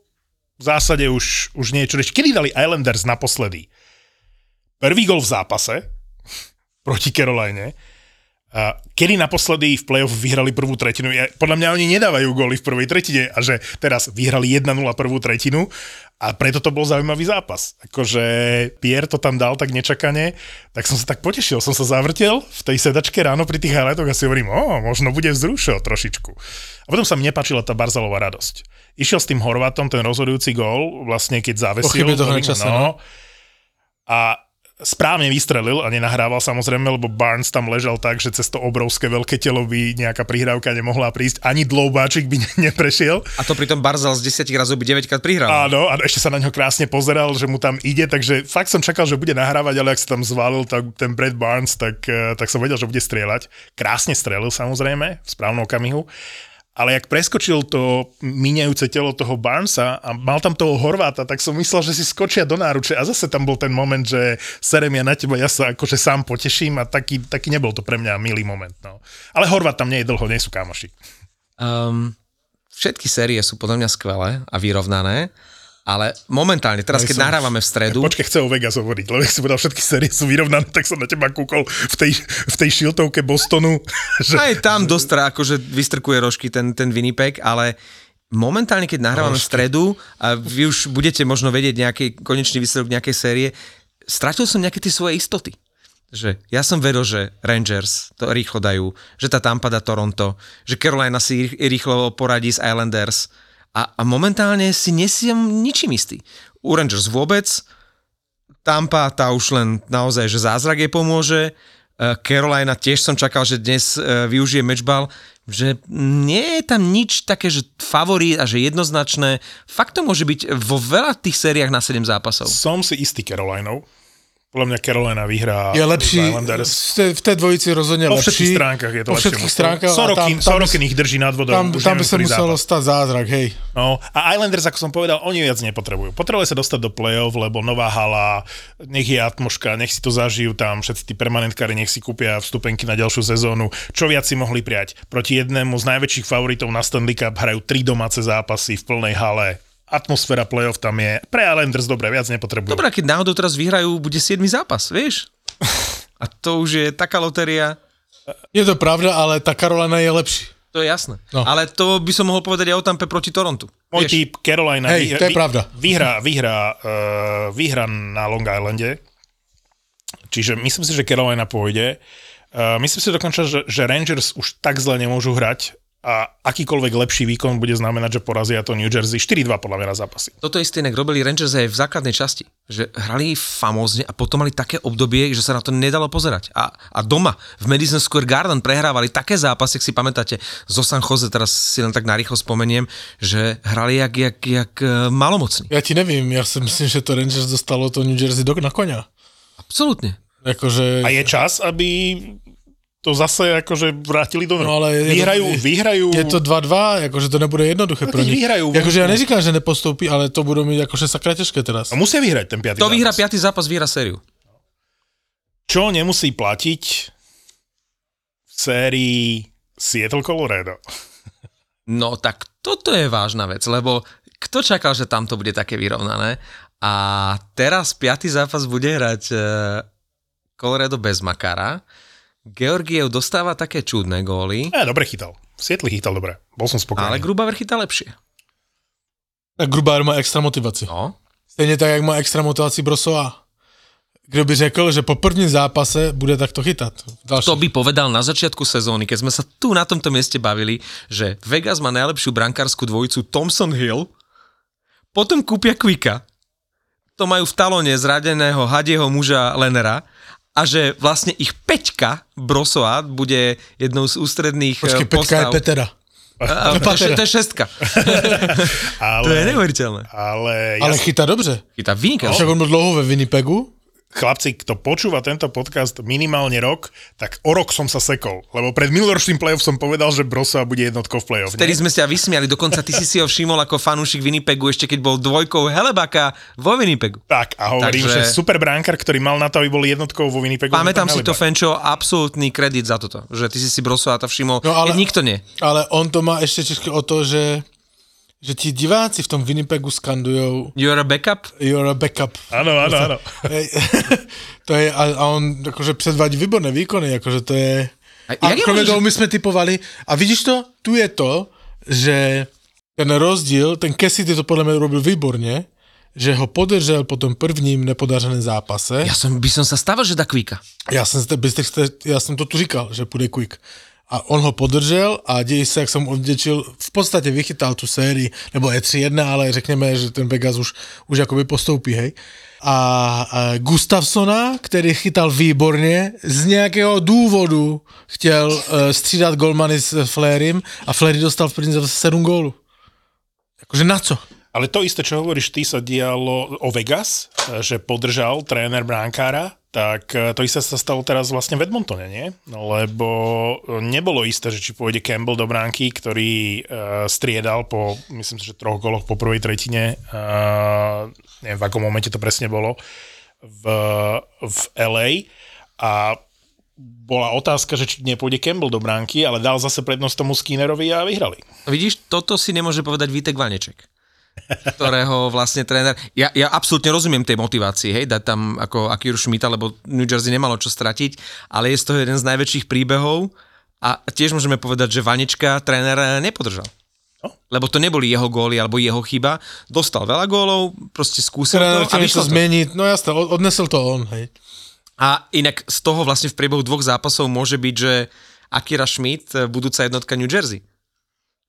v zásade už, už niečo. Kedy dali Islanders naposledy? Prvý gól v zápase proti Caroline A kedy naposledy v play-off vyhrali prvú tretinu? Ja, podľa mňa oni nedávajú góly v prvej tretine a že teraz vyhrali 1-0 prvú tretinu a preto to bol zaujímavý zápas. Akože Pierre to tam dal tak nečakane, tak som sa tak potešil, som sa zavrtel v tej sedačke ráno pri tých highlightoch a si hovorím, o, možno bude vzrušil trošičku. A potom sa mi nepáčila tá Barzalová radosť. Išiel s tým Horvátom ten rozhodujúci gól, vlastne keď zavesil. chybe toho čase, no. A správne vystrelil a nenahrával samozrejme, lebo Barnes tam ležal tak, že cez to obrovské veľké telo by nejaká prihrávka nemohla prísť, ani dloubáčik by ne- neprešiel. A to pritom Barzal z 10 razov by 9 krát prihral. Áno, a ešte sa na ňo krásne pozeral, že mu tam ide, takže fakt som čakal, že bude nahrávať, ale ak sa tam zvalil tak ten Brad Barnes, tak, eh, tak som vedel, že bude strieľať. Krásne strelil samozrejme, v správnom okamihu ale jak preskočil to míňajúce telo toho Barnesa a mal tam toho Horváta, tak som myslel, že si skočia do náruče a zase tam bol ten moment, že serem ja na teba, ja sa akože sám poteším a taký, taký nebol to pre mňa milý moment. No. Ale Horvát tam nie je dlho, nie sú kamoši. Um, všetky série sú podľa mňa skvelé a vyrovnané, ale momentálne, teraz keď som- nahrávame v stredu, Počkaj, chce o Vegas hovoriť, lebo si povedal, všetky série sú vyrovnané, tak som na teba kúkol v tej, v tej šiltovke Bostonu. Že... aj tam dosť tra- akože vystrkuje rožky ten, ten Winnipeg, ale momentálne, keď nahrávame v stredu a vy už budete možno vedieť nejaký konečný výsledok nejakej série, stratil som nejaké tie svoje istoty. Že ja som veril, že Rangers to rýchlo dajú, že tá Tampa dá Toronto, že Carolina si rých- rýchlo poradí s Islanders a, a momentálne si nesiem ničím istý. U Rangers vôbec, Tampa tá už len naozaj, že zázrak jej pomôže, Eh, Carolina tiež som čakal, že dnes eh, využije matchball, že nie je tam nič také, že favorit a že jednoznačné. Fakt to môže byť vo veľa tých sériách na 7 zápasov. Som si istý Carolinou. Podľa mňa Carolina vyhrá Je lepší, v tej, v tej dvojici rozhodne Po lepší. všetkých stránkach je to Po lepšie všetkých stránkach. Sorokin, tam, Sorokin ich drží nad vodou. tam, tam by sa muselo zápas. stať zázrak, hej. No, a Islanders, ako som povedal, oni viac nepotrebujú. Potrebujú sa dostať do play-off, lebo nová hala, nech je atmoška, nech si to zažijú tam, všetci tí permanentkári nech si kúpia vstupenky na ďalšiu sezónu. Čo viac si mohli prijať? Proti jednému z najväčších favoritov na Stanley Cup hrajú tri domáce zápasy v plnej hale. Atmosféra play-off tam je. Pre Islanders dobre, viac nepotrebujú. Dobre, keď náhodou teraz vyhrajú, bude 7 zápas, vieš? A to už je taká lotéria, Je to pravda, ale tá Carolina je lepší. to je jasné. No. Ale to by som mohol povedať aj o Tampe proti Torontu. Môj Vieš? typ Carolina Hej, to je pravda. vyhrá, vyhrá, uh, vyhrá na Long Islande. Čiže myslím si, že Carolina pôjde. Uh, myslím si dokonca, že, že Rangers už tak zle nemôžu hrať a akýkoľvek lepší výkon bude znamenať, že porazia to New Jersey 4-2 podľa mňa na zápasy. Toto isté inak robili Rangers aj v základnej časti. Že hrali famózne a potom mali také obdobie, že sa na to nedalo pozerať. A, a doma v Madison Square Garden prehrávali také zápasy, ak si pamätáte, zo San Jose, teraz si len tak narýchlo spomeniem, že hrali jak, jak, jak e, malomocní. Ja ti nevím, ja si myslím, že to Rangers dostalo to New Jersey do, na konia. Absolútne. Akože... A je čas, aby to zase akože vrátili do No, ale je to- vyhrajú, je- vyhrajú. Je to 2-2, akože to nebude jednoduché No, pro nich. vyhrajú Akože ja vonku. neříkam, že nepostoupí, ale to budú mít akože sakra ťažké teraz. A musia vyhrať ten piatý To zápas. vyhra piatý zápas, vyhra sériu. Čo nemusí platiť v sérii Seattle Colorado? No tak toto je vážna vec, lebo kto čakal, že tam to bude také vyrovnané? A teraz piatý zápas bude hrať e, Colorado bez Makara. Georgiev dostáva také čudné góly, Ja, dobre chytal. Sietli chytal dobre. Bol som spokojný. ale Grubaver chytá lepšie. Tak Grubár má extra motivaci. No. Stejně tak, jak má extra motivaci Brosová. Kdo by řekl, že po prvním zápase bude takto chytat. Další. To by povedal na začiatku sezóny, keď sme sa tu na tomto mieste bavili, že Vegas má najlepšiu brankárskú dvojicu Thompson Hill, potom kúpia Quicka, to majú v talóne zradeného hadieho muža Lenera a že vlastne ich Peťka Brosoa bude jednou z ústredných Počkej, eh, Peťka je postav. Petera. A, to, je, to je šestka. ale, To je neuveriteľné. Ale, Ale chytá dobře. Chytá vynikajúco. Však on byl dlouho ve Winnipegu. Chlapci, kto počúva tento podcast minimálne rok, tak o rok som sa sekol. Lebo pred minuloročným playoff som povedal, že Brosa bude jednotkou v playoff. Vtedy nie? sme sa vysmiali, dokonca ty si si ho všimol ako fanúšik Winnipegu, ešte keď bol dvojkou Helebaka vo Winnipegu. Tak, a hovorím, Takže- že super bránkar, ktorý mal na to, aby bol jednotkou vo Winnipegu. Pamätám si to. Fenčo, absolútny kredit za toto, že ty si si Brosováta všimol, No, ale- nikto nie. Ale on to má těžké o to, že, že ti diváci v tom Winnipegu skandujou You're a backup? you're a backup. Áno, áno, áno. To je, a, a on akože předvádí výborné výkony, akože to je... A A jak kromě toho my jsme typovali, a vidíš to, tu je to, že ten rozdíl, ten Cassidy to podle mě robil výborně, že ho podržel po tom prvním nepodařeném zápase. Ja som, by som sa stával, že dá kvíka. Já jsem, jste, byste, jste, já jsem to tu říkal, že půjde quick. A on ho podržel a děj se, jak jsem odděčil, v podstatě vychytal tu sérii, nebo je 3-1, ale řekněme, že ten Vegas už, už jakoby postoupí, hej. A, a Gustafsona, který chytal výborně, z nějakého důvodu chtěl uh, střídat golmany s Flairim a Flairy dostal v první zápase 7 gólů. Jakože na co? Ale to isté, čo hovoríš, ty sa dialo o Vegas, e, že podržal tréner bránkára, tak e, to isté sa stalo teraz vlastne v Edmontone, nie? Lebo nebolo isté, že či pôjde Campbell do bránky, ktorý uh, striedal po, myslím si, že troch goloch po prvej tretine, uh, neviem v akom momente to presne bolo, v, v LA a bola otázka, že či nepôjde Campbell do bránky, ale dal zase prednosť tomu Skinnerovi a vyhrali. Vidíš, toto si nemôže povedať Vítek Vaneček ktorého vlastne tréner... Ja, ja absolútne rozumiem tej motivácii, hej, dať tam ako Akiru Schmidta, lebo New Jersey nemalo čo stratiť, ale je z toho jeden z najväčších príbehov a tiež môžeme povedať, že Vanečka tréner nepodržal. No. Lebo to neboli jeho góly alebo jeho chyba. Dostal veľa gólov, proste skúsil Tréner to a vyšlo to. změnit, no jasné, od- odnesl to on, hej. A inak z toho vlastne v priebehu dvoch zápasov môže byť, že Akira Schmidt, budúca jednotka New Jersey.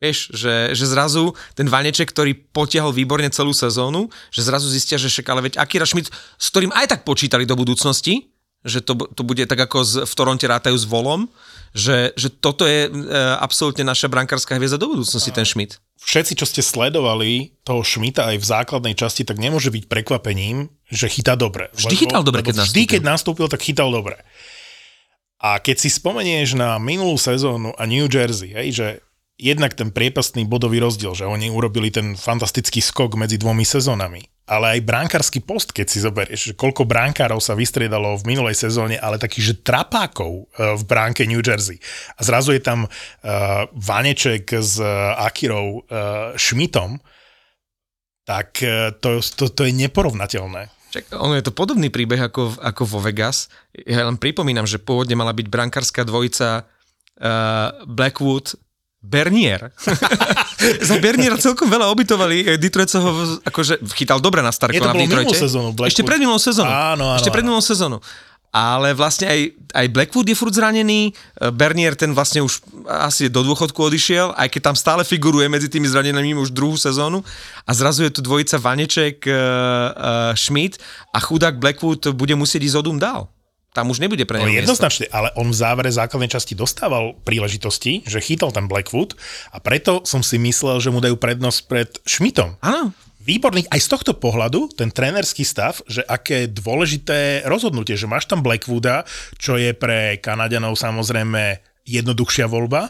Vieš, že, že zrazu ten Vaneček, ktorý potiahol výborne celú sezónu, že zrazu zistia, že však ale veď Akira Schmidt, s ktorým aj tak počítali do budúcnosti, že to, to bude tak ako z, v Toronte rátajú s volom, že, že toto je e, absolútne naša brankárska hviezda do budúcnosti, ten Schmidt. všetci, čo ste sledovali toho Šmita aj v základnej časti, tak nemôže byť prekvapením, že chytá dobre. Vždy chytal dobre, keď Vždy, nastúpil. keď nastúpil, tak chytal dobre. A keď si spomenieš na minulú sezónu a New Jersey, hej, že jednak ten priepastný bodový rozdiel, že oni urobili ten fantastický skok medzi dvomi sezónami, ale aj bránkarský post, keď si zoberieš, že koľko bránkárov sa vystriedalo v minulej sezóne, ale takých, že trapákov eh, v bránke New Jersey. A zrazu je tam uh, Vaneček s uh, Akirou uh, Schmidtom, tak uh, to, to, to je neporovnateľné. Čak, ono je to podobný príbeh ako, ako vo Vegas. Ja len pripomínam, že pôvodne mala byť brankárska dvojica uh, Blackwood Bernier. Za Berniera celkom veľa obytovali. eh, Detroit sa ho akože chytal dobre na Starkona v Detroite. sezónu, Blackwood. Ešte pred minulou sezónou. Áno, áno, Ešte pred minulou sezónou. Ale vlastne aj, aj Blackwood je furt zranený, eh, Bernier ten vlastne už asi do dôchodku odišiel, aj keď tam stále figuruje medzi tými zranenými už druhú sezónu a zrazu je tu dvojica Vaneček, uh, uh, Schmidt a chudák Blackwood bude musieť ísť odum dál. Tam už nebude pre No neho miesto. jednoznačne, ale on v závere základnej časti dostával príležitosti, že chytal ten Blackwood a preto som si myslel, že mu dajú prednosť pred Schmidtom. Áno, Výborný aj z tohto pohľadu, ten trénerský stav, že aké dôležité rozhodnutie, že máš tam Blackwooda, čo je pre Kanaďanov samozrejme jednoduchšia voľba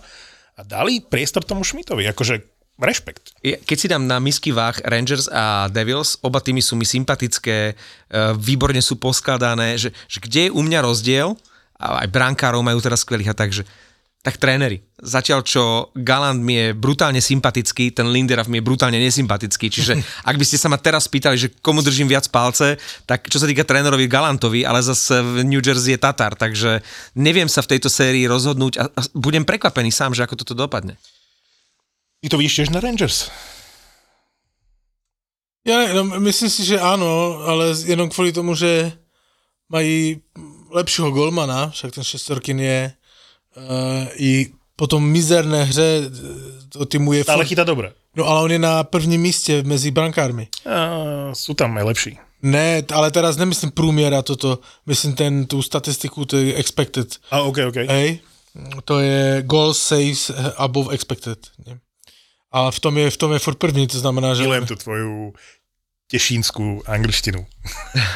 a dali priestor tomu Schmidtovi, akože rešpekt. Keď si dám na misky váh Rangers a Devils, oba týmy sú mi sympatické, e, výborne sú poskladané, že, že kde je u mňa rozdiel, a aj brankárov majú teraz skvelých a takže, tak tréneri. Zatiaľ, čo Galant mi je brutálne sympatický, ten Linderov mi je brutálne nesympatický, čiže ak by ste sa ma teraz pýtali, že komu držím viac palce, tak čo sa týka trénerovi Galantovi, ale zase v New Jersey je Tatar, takže neviem sa v tejto sérii rozhodnúť a budem prekvapený sám, že ako toto dopadne. Ty to vidíš tiež na Rangers? Já ne, no, myslím si, že ano, ale jenom kvůli tomu, že mají lepšího golmana, však ten šestorkin je uh, i po tom mizerné hře eh, to týmu je... Ale furt- chytá dobre. No ale on je na prvním místě mezi brankármi. A, sú tam aj lepší. Ne, ale teraz nemyslím průměr a toto, myslím ten, tu statistiku, to je expected. A OK, OK. Hej, to je goal saves above expected. Ne? A v tom je, v tom je furt první, to znamená, že... Milujem tú tvoju tešínskú angličtinu.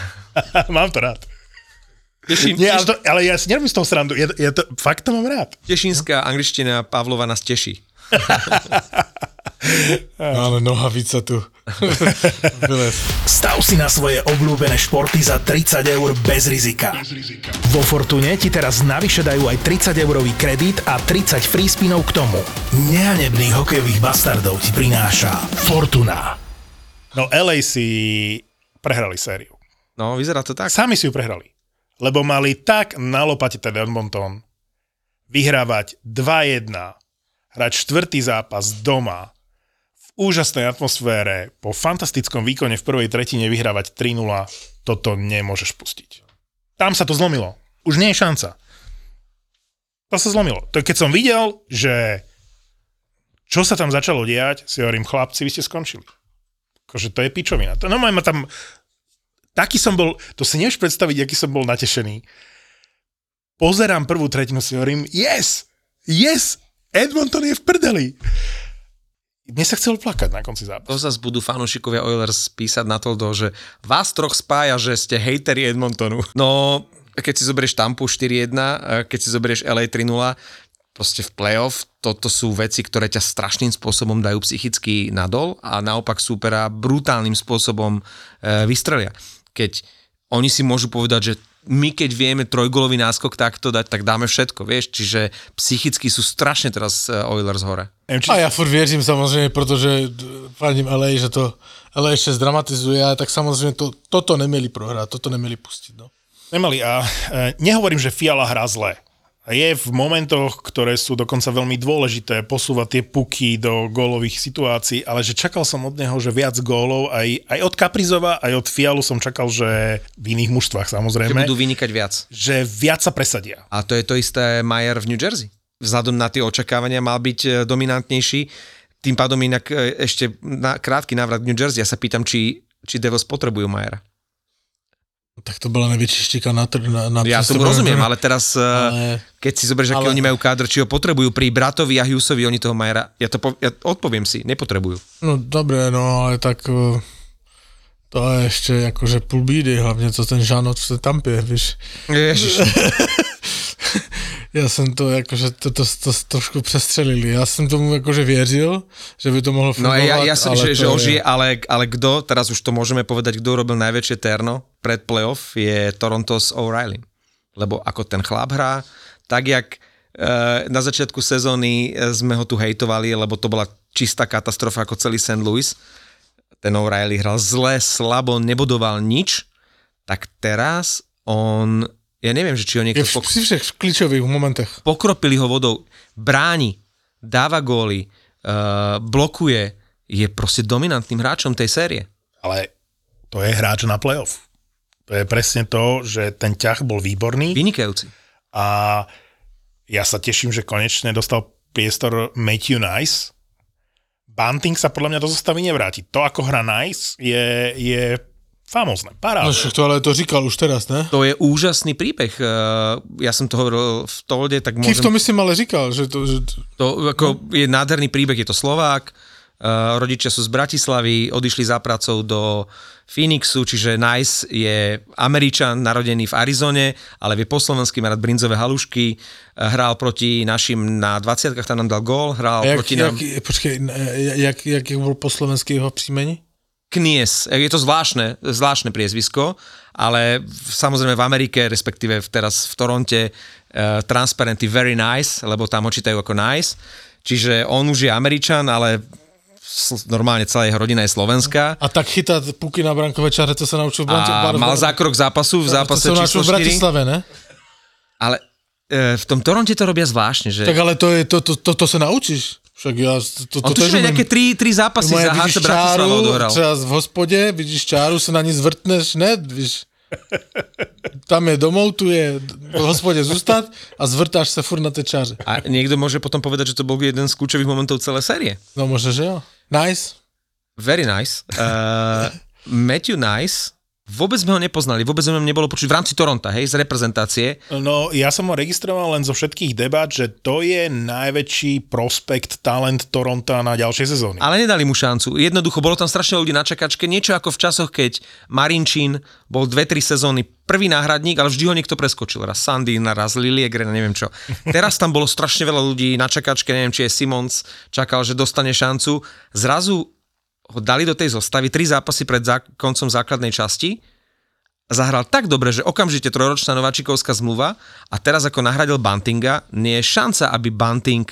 mám to rád. Teším, Nie, ale, to, ale ja si nerobím z toho srandu. Ja, ja to, fakt to mám rád. Tešínska angličtina Pavlova nás teší. Ale nohavica tu. Stav si na svoje obľúbené športy za 30 eur bez rizika. Vo Fortune ti teraz navyše dajú aj 30 eurový kredit a 30 free spinov k tomu. Nehanebných hokejových bastardov ti prináša Fortuna. No LA si prehrali sériu. No, vyzerá to tak. Sami si ju prehrali. Lebo mali tak na lopate ten Edmonton, vyhrávať 2-1, hrať štvrtý zápas doma, úžasnej atmosfére, po fantastickom výkone v prvej tretine vyhrávať 3-0, toto nemôžeš pustiť. Tam sa to zlomilo. Už nie je šanca. To sa zlomilo. To keď som videl, že čo sa tam začalo diať, si hovorím, chlapci, vy ste skončili. Akože to je pičovina. To no ma tam... Taký som bol, to si nevieš predstaviť, aký som bol natešený. Pozerám prvú tretinu, si hovorím, yes, yes, Edmonton je v prdeli. Mne sa chcelo plakať na konci zápasu. To zase budú fanúšikovia Oilers písať na to, že vás troch spája, že ste hejteri Edmontonu. No, keď si zoberieš Tampu 4-1, keď si zoberieš LA 3-0, proste v playoff, toto sú veci, ktoré ťa strašným spôsobom dajú psychicky nadol a naopak súpera brutálnym spôsobom e, vystrelia. Keď oni si môžu povedať, že my keď vieme trojgolový náskok takto dať, tak dáme všetko, vieš, čiže psychicky sú strašne teraz e, Oilers hore. A ja furt věřím samozřejmě, protože fandím LA, že to LA ešte zdramatizuje, ale tak samozrejme to, toto neměli prohrať, toto neměli pustiť. No. Nemali a e, nehovorím, že Fiala hrá zle je v momentoch, ktoré sú dokonca veľmi dôležité, posúvať tie puky do gólových situácií, ale že čakal som od neho, že viac gólov, aj, aj od Kaprizova, aj od Fialu som čakal, že v iných mužstvách samozrejme. Že budú vynikať viac. Že viac sa presadia. A to je to isté Majer v New Jersey. Vzhľadom na tie očakávania mal byť e, dominantnejší. Tým pádom inak e, ešte na krátky návrat v New Jersey. Ja sa pýtam, či, či Devos potrebujú Majera. Tak to bola najväčšia štika na, na, na Ja tomu rozumiem, ale teraz, eh, ale... keď si zoberieš, aký ale... oni majú kádr, či ho potrebujú pri bratovi a Hughesovi, oni toho Majera, ja to po, ja odpoviem si, nepotrebujú. No dobre, no ale tak eh, to je ešte akože půl bídy, hlavne co ten Žánot v Tampie, víš. Ježiš. Já jsem to jakože to, to, to, to trošku přestřelili. Já jsem tomu jakože věřil, že by to mohlo fungovat. No ja, ja som, že, že ožije, ale, ale kto, teraz už to môžeme povedať, kto urobil najväčšie terno pred playoff je Toronto s O'Reilly. Lebo ako ten chlap hrá, tak jak e, na začiatku sezóny e, sme ho tu hejtovali, lebo to bola čistá katastrofa ako celý St. Louis. Ten O'Reilly hral zle, slabo, nebodoval nič. Tak teraz on ja neviem, že či ho niekto... Je v, pok- v kľúčových momentech. Pokropili ho vodou, bráni, dáva góly, uh, blokuje, je proste dominantným hráčom tej série. Ale to je hráč na playoff. To je presne to, že ten ťah bol výborný. Vynikajúci. A ja sa teším, že konečne dostal priestor Matthew Nice. Bunting sa podľa mňa do zostavy nevráti. To, ako hra Nice, je, je famózne, paráda. No to ale to říkal už teraz, ne? To je úžasný príbeh. Eh, ja som to hovoril v Tolde, tak môžem... Kif to myslím ale říkal, že to... Že... To ako no. je nádherný príbeh, je to Slovák, eh, rodičia sú z Bratislavy, odišli za pracou do Phoenixu, čiže Nice je Američan, narodený v Arizone, ale vie po slovensky, má rád brinzové halušky, eh, hral proti našim na 20 tam nám dal gól, hral jak, proti nám... Jak, počkej, jak, jak bol po slovensky jeho příjmení? Knies. Je to zvláštne, zvláštne priezvisko, ale samozrejme v Amerike, respektíve teraz v Toronte, uh, transparenty very nice, lebo tam ho čítajú ako nice. Čiže on už je Američan, ale normálne celá jeho rodina je slovenská. A tak chytá puky na brankové čare, to sa naučil v A mal zákrok zápasu v zápase to číslo 4. v Bratislave, ne? Ale e, v tom Toronte to robia zvláštne, že... Tak ale to, je, to, to, to, to sa naučíš. Však ja... To, to, On tuším nejaké tri, tri zápasy za HC Bratislava odohral. Teraz v hospode, vidíš čáru, sa na ní zvrtneš, ne? Víš, tam je domov, tu je v hospode zústať a zvrtáš sa furt na tej čáře. A niekto môže potom povedať, že to bol jeden z kľúčových momentov celé série. No možno, že jo. Nice. Very nice. Uh, Matthew Nice Vôbec sme ho nepoznali, vôbec sme ho nebolo počuť v rámci Toronta, hej, z reprezentácie. No, ja som ho registroval len zo všetkých debat, že to je najväčší prospekt, talent Toronta na ďalšie sezóny. Ale nedali mu šancu. Jednoducho, bolo tam strašne ľudí na čakačke, niečo ako v časoch, keď Marinčín bol 2-3 sezóny prvý náhradník, ale vždy ho niekto preskočil. Raz Sandy, raz Liliegren, neviem čo. Teraz tam bolo strašne veľa ľudí na čakačke, neviem, či je Simons, čakal, že dostane šancu. Zrazu ho dali do tej zostavy tri zápasy pred zá- koncom základnej časti, zahral tak dobre, že okamžite trojročná nováčikovská zmluva a teraz ako nahradil Buntinga, nie je šanca, aby Bunting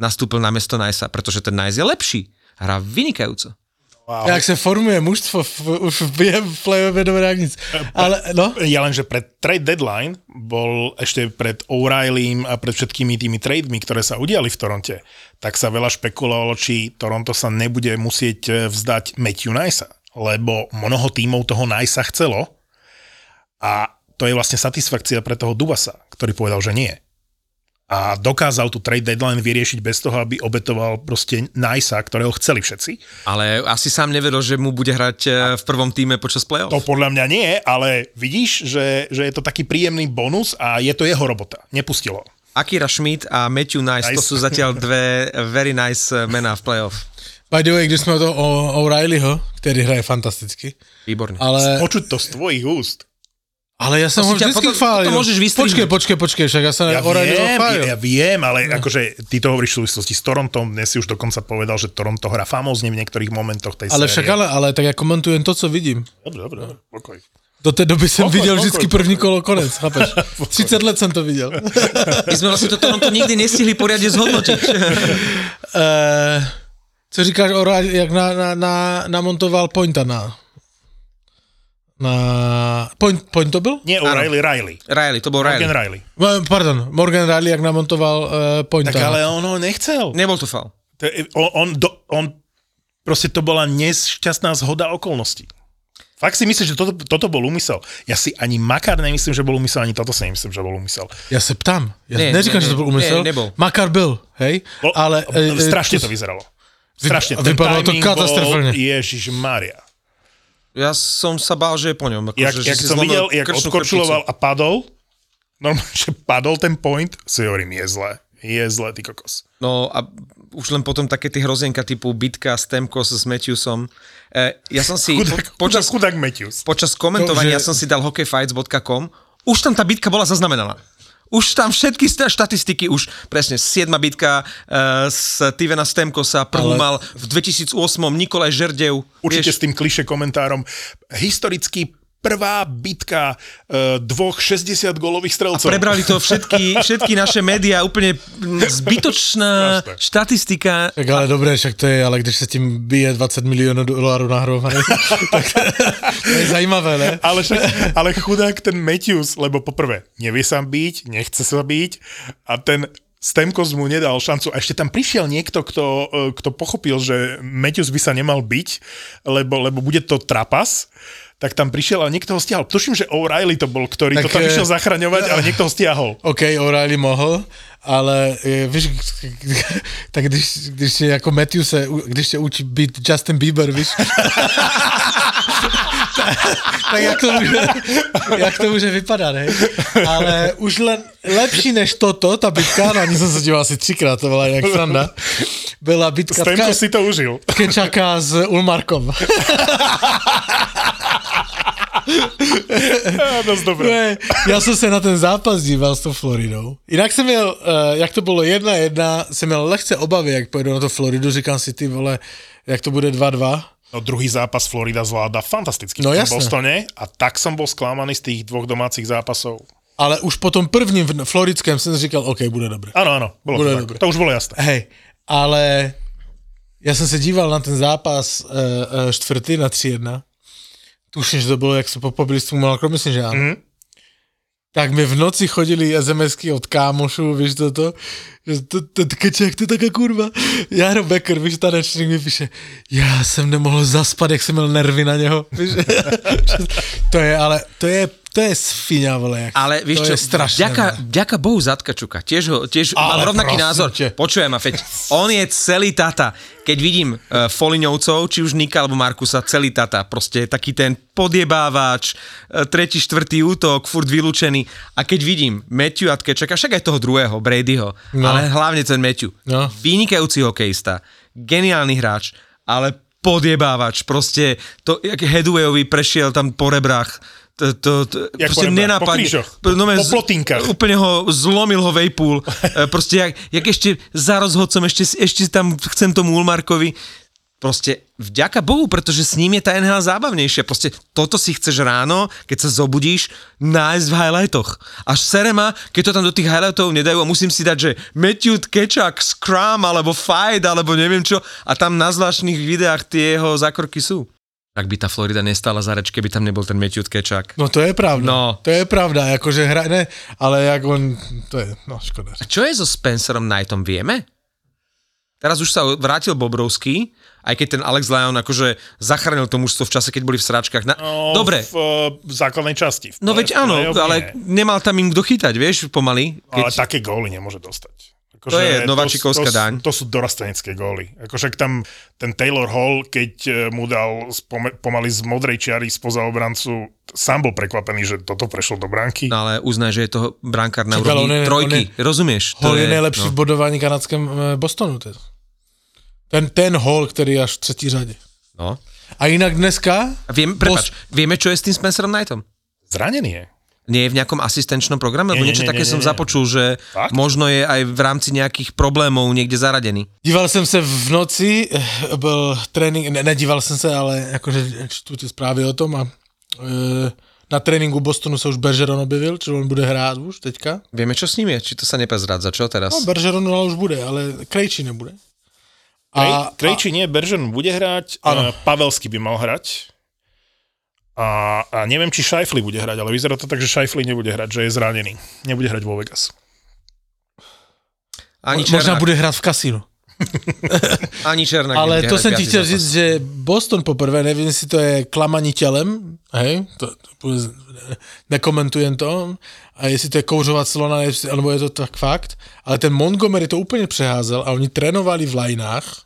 nastúpil na mesto Najsa, pretože ten Najs je lepší. Hrá vynikajúco. Wow. Jak se formuje mužstvo v, už v během play-off dobré jak nic. Ale no, Ja len, že pred trade deadline bol ešte pred O'Reillym a pred všetkými tými trademi, ktoré sa udiali v Toronte, tak sa veľa špekulovalo, či Toronto sa nebude musieť e, vzdať Matthew Nicea, lebo mnoho tímov toho Nicea chcelo a to je vlastne satisfakcia pre toho Dubasa, ktorý povedal, že nie. A dokázal tú trade deadline vyriešiť bez toho, aby obetoval proste Nicea, ktorého chceli všetci. Ale asi sám nevedel, že mu bude hrať e, v prvom týme počas play-off. To podľa mňa nie, ale vidíš, že, že je to taký príjemný bonus a je to jeho robota. Nepustilo. Akira Schmidt a Matthew Nice, to Nice. sú zatiaľ dve very nice e, mená v play-off. by the way, když jsme to o O'Reillyho, který hraje fantasticky, Výborne. ale, Počuť to z tvojich úst. Ale já jsem To ho vždycky potom- chválil. potom môžeš vystrihnúť. Počkej, počkej, počkej, však já jsem Ja viem, chválil. ja viem, ale akože ty to hovoríš v súvislosti s Torontom, dnes si už dokonca povedal, že Toronto hrá famózne v niektorých momentoch tej Ale série. však ale, ale tak já komentujem to, co vidím. Dobre, dobre, pokoj. Do té doby jsem Pokoj, viděl pokoj, vždycky pokoj. první kolo konec, chápeš? 30 let jsem to viděl. My sme vlastne to Toronto nikdy nestihli poriadne zhodnotiť. Eh, co říkáš o jak na, na, na, namontoval Pointa na... Point, point to byl? Nie O'Reilly, Riley. Riley, to bol Morgan Riley. Riley. Eh, Pardon, Morgan Riley, jak namontoval uh, Pointa. Tak ale on ho nechcel. Nebol to faul. To On, on, do, on, proste to bola nešťastná zhoda okolností. Fakt si myslíš, že toto, toto bol úmysel? Ja si ani Makar nemyslím, že bol úmysel, ani toto si nemyslím, že bol úmysel. Já se ptám. Já Ne, neříkám, ne, že to byl ne, úmysl. ne, nebol. Makar byl, hej? Bol, ale... eh, strašne to vyzeralo. Strašne. vypadalo to katastrofálne. Ježiš Maria. Ja som sa bál, že je po ňom. Ako, Jak, že, jak že som videl, jak chrbticu. a padol, normálne, že padol ten point, si hovorím, je zle. Je zle, ty kokos. No a už len potom také tie hrozienka typu bitka Stemkos s Matthewsom. E, ja som si Chudák, po, počas, chudák Matthews. počas komentovania To, že- som si dal hockeyfights.com. Už tam tá bitka bola zaznamenaná. Už tam všetky štatistiky, už presne, 7. bitka uh, z Tivena Stemkosa, prvú Ale- mal v 2008. Nikolaj Žerdev. Určite vieš, s tým kliše komentárom. Historicky prvá bitka uh, dvoch 60 gólových strelcov. Prebrali to všetky, všetky naše médiá, úplne zbytočná štatistika. Tak ale dobré, však to je, ale když se tím bije 20 milionů dolarů nahromady, tak to je zajímavé, ne? Ale, však, ale chudák ten Matthews, lebo poprvé nevie sa byť, nechce sa byť a ten Stemkos mu nedal šancu a ešte tam prišiel niekto, kto, e, kto pochopil, že Matthews by sa nemal byť, lebo, lebo bude to trapas, tak tam prišiel a niekto ho stiahol. Tuším, že O'Reilly to bol, ktorý Tak, to tam eh, išiel zachraňovať, ale niekto ho stiahol. OK, O'Reilly mohl, ale eh, víš, tak když, když je jako Matthew se, když se učí být Justin Bieber, víš, tak jak to, může, jak to může vypadat, hej? Ale už len lepší než toto, ta bitka, na ní jsem se díval asi třikrát, to byla jak sranda, byla bitka Stemko si to užil. Kečaka s Ulmarkom. Dosť dobré. Ne, já jsem se na ten zápas díval s tou Floridou. Jinak jsem měl, uh, jak to bylo jedna jedna, jsem měl lehce obavy, jak pojedu na to Floridu, říkám si ty vole, jak to bude 2-2. No druhý zápas Florida zvláda fantasticky No v. Bostone a tak som bol sklamaný z tých dvoch domácich zápasov. Ale už po tom prvním floridském jsem si říkal, OK, bude dobré. Áno, áno, bolo Bude to, tak. dobré. to už bolo jasné. Hej, ale já jsem se díval na ten zápas uh, uh, čtvrtý na 3-1. Tuším, že to bylo, jak se popobili s tím Malcolm, myslím, že ano. Mhm. Tak mi v noci chodili SMSky od kámošů, víš toto, že to, to, to keček, to je taká kurva. Jaro Becker, víš, tanečník mi píše, já jsem nemohl zaspat, jak jsem měl nervy na něho, víš. to je, ale to je, to je jak, Ale vieš to čo, je strašné. ďaka, vole. ďaka Bohu za Tkačuka, tiež, ho, tiež Ale mám rovnaký názor. ťa. Počujem ma, Feď, on je celý tata. Keď vidím uh, Foliňovcov, či už Nika alebo Markusa, celý tata, proste taký ten podjebávač, uh, tretí, štvrtý útok, furt vylúčený. A keď vidím Matthew a Tkačaka, však aj toho druhého, Bradyho, no. ale hlavne ten Matthew, No. vynikajúci hokejista, geniálny hráč, ale podjebávač, proste to, jak Headwayovi prešiel tam po rebrách, to, to, to Jak proste nenápadne. Po krížoch? No, Po plotínkach? Úplne ho zlomil ho Vejpul. E, proste jak, jak ešte za rozhodcom, ešte, ešte tam chcem tomu Ulmarkovi, proste vďaka Bohu, pretože s ním je tá NHL zábavnejšia. Proste toto si chceš ráno, keď sa zobudíš, nájsť v highlightoch. Až serema, keď to tam do tých highlightov nedajú a musím si dať, že Matthew Kečak, Scrum, alebo Fight, alebo neviem čo, a tam na zvláštnych videách tie jeho zákroky sú. Ak by tá Florida nestala za reč, keby tam nebol ten Matthew Kečak. No to je pravda. No. To je pravda, akože hra, ne, ale jak on, to je, no škoda. A čo je so Spencerom Knightom, vieme? Teraz už sa vrátil Bobrovský, aj keď ten Alex Lyon akože zachránil to mužstvo v čase, keď boli v sračkách. Na... No, Dobre, V, v základnej časti. V no veď áno, ale nemal tam im kto chytať, vieš, pomaly. Ale Keď... také góly nemôže dostať. Akože To je nováčikovská daň. To sú dorastenecké góly. Akože tam ten Taylor Hall, keď eh, mu dal spome, pomaly z modrej čiary spoza obrancu, sám bol prekvapený, že toto prešlo do bránky. No ale uznaj, že je to brankár na úrovni on je- trojky, on rozumieš? Hol To je nejlepší v no. bodování kanadském eh, Bostonu. Teda. Ten, ten hol, který je až v třetí řadě. No. A jinak dneska, Viem, prepač, vieme, čo je s tým Spencerom Knightom? Zranený je. Nie je v nejakom asistenčnom programe? Lebo Nie, nie, niečo nie, také nie, som nie. započul, že Fakt? možno je aj v rámci nejakých problémov niekde zaradený. díval jsem se v noci, eh, byl trénink, ne, nedíval jsem se, ale jakože čtu ty zprávy o tom a eh, na tréninku Bostonu se už Bergeron objevil, čiže on bude hrát už teďka. Vieme, čo s ním je? Či to sa neprezrádza? Čo teraz? No, Bergeron ale už bude, ale Krejči nebude. A, Krejči nie, Beržan bude hrať, Áno. uh, Pavelsky by mal hrať. A, a neviem, či Šajfli bude hrať, ale vyzerá to tak, že Šajfli nebude hrať, že je zranený. Nebude hrať vo Vegas. Ani Možná Černák, bude hrát v kasínu. ani Černák Ale to hrať jsem ti zápas. říct, že Boston poprvé, nevím, jestli to je klamaní tělem, hej, to, to bude- nekomentujem to, a jestli to je kouřovat slona, alebo je to tak fakt, ale ten Montgomery to úplně přeházel a oni trénovali v lajnách,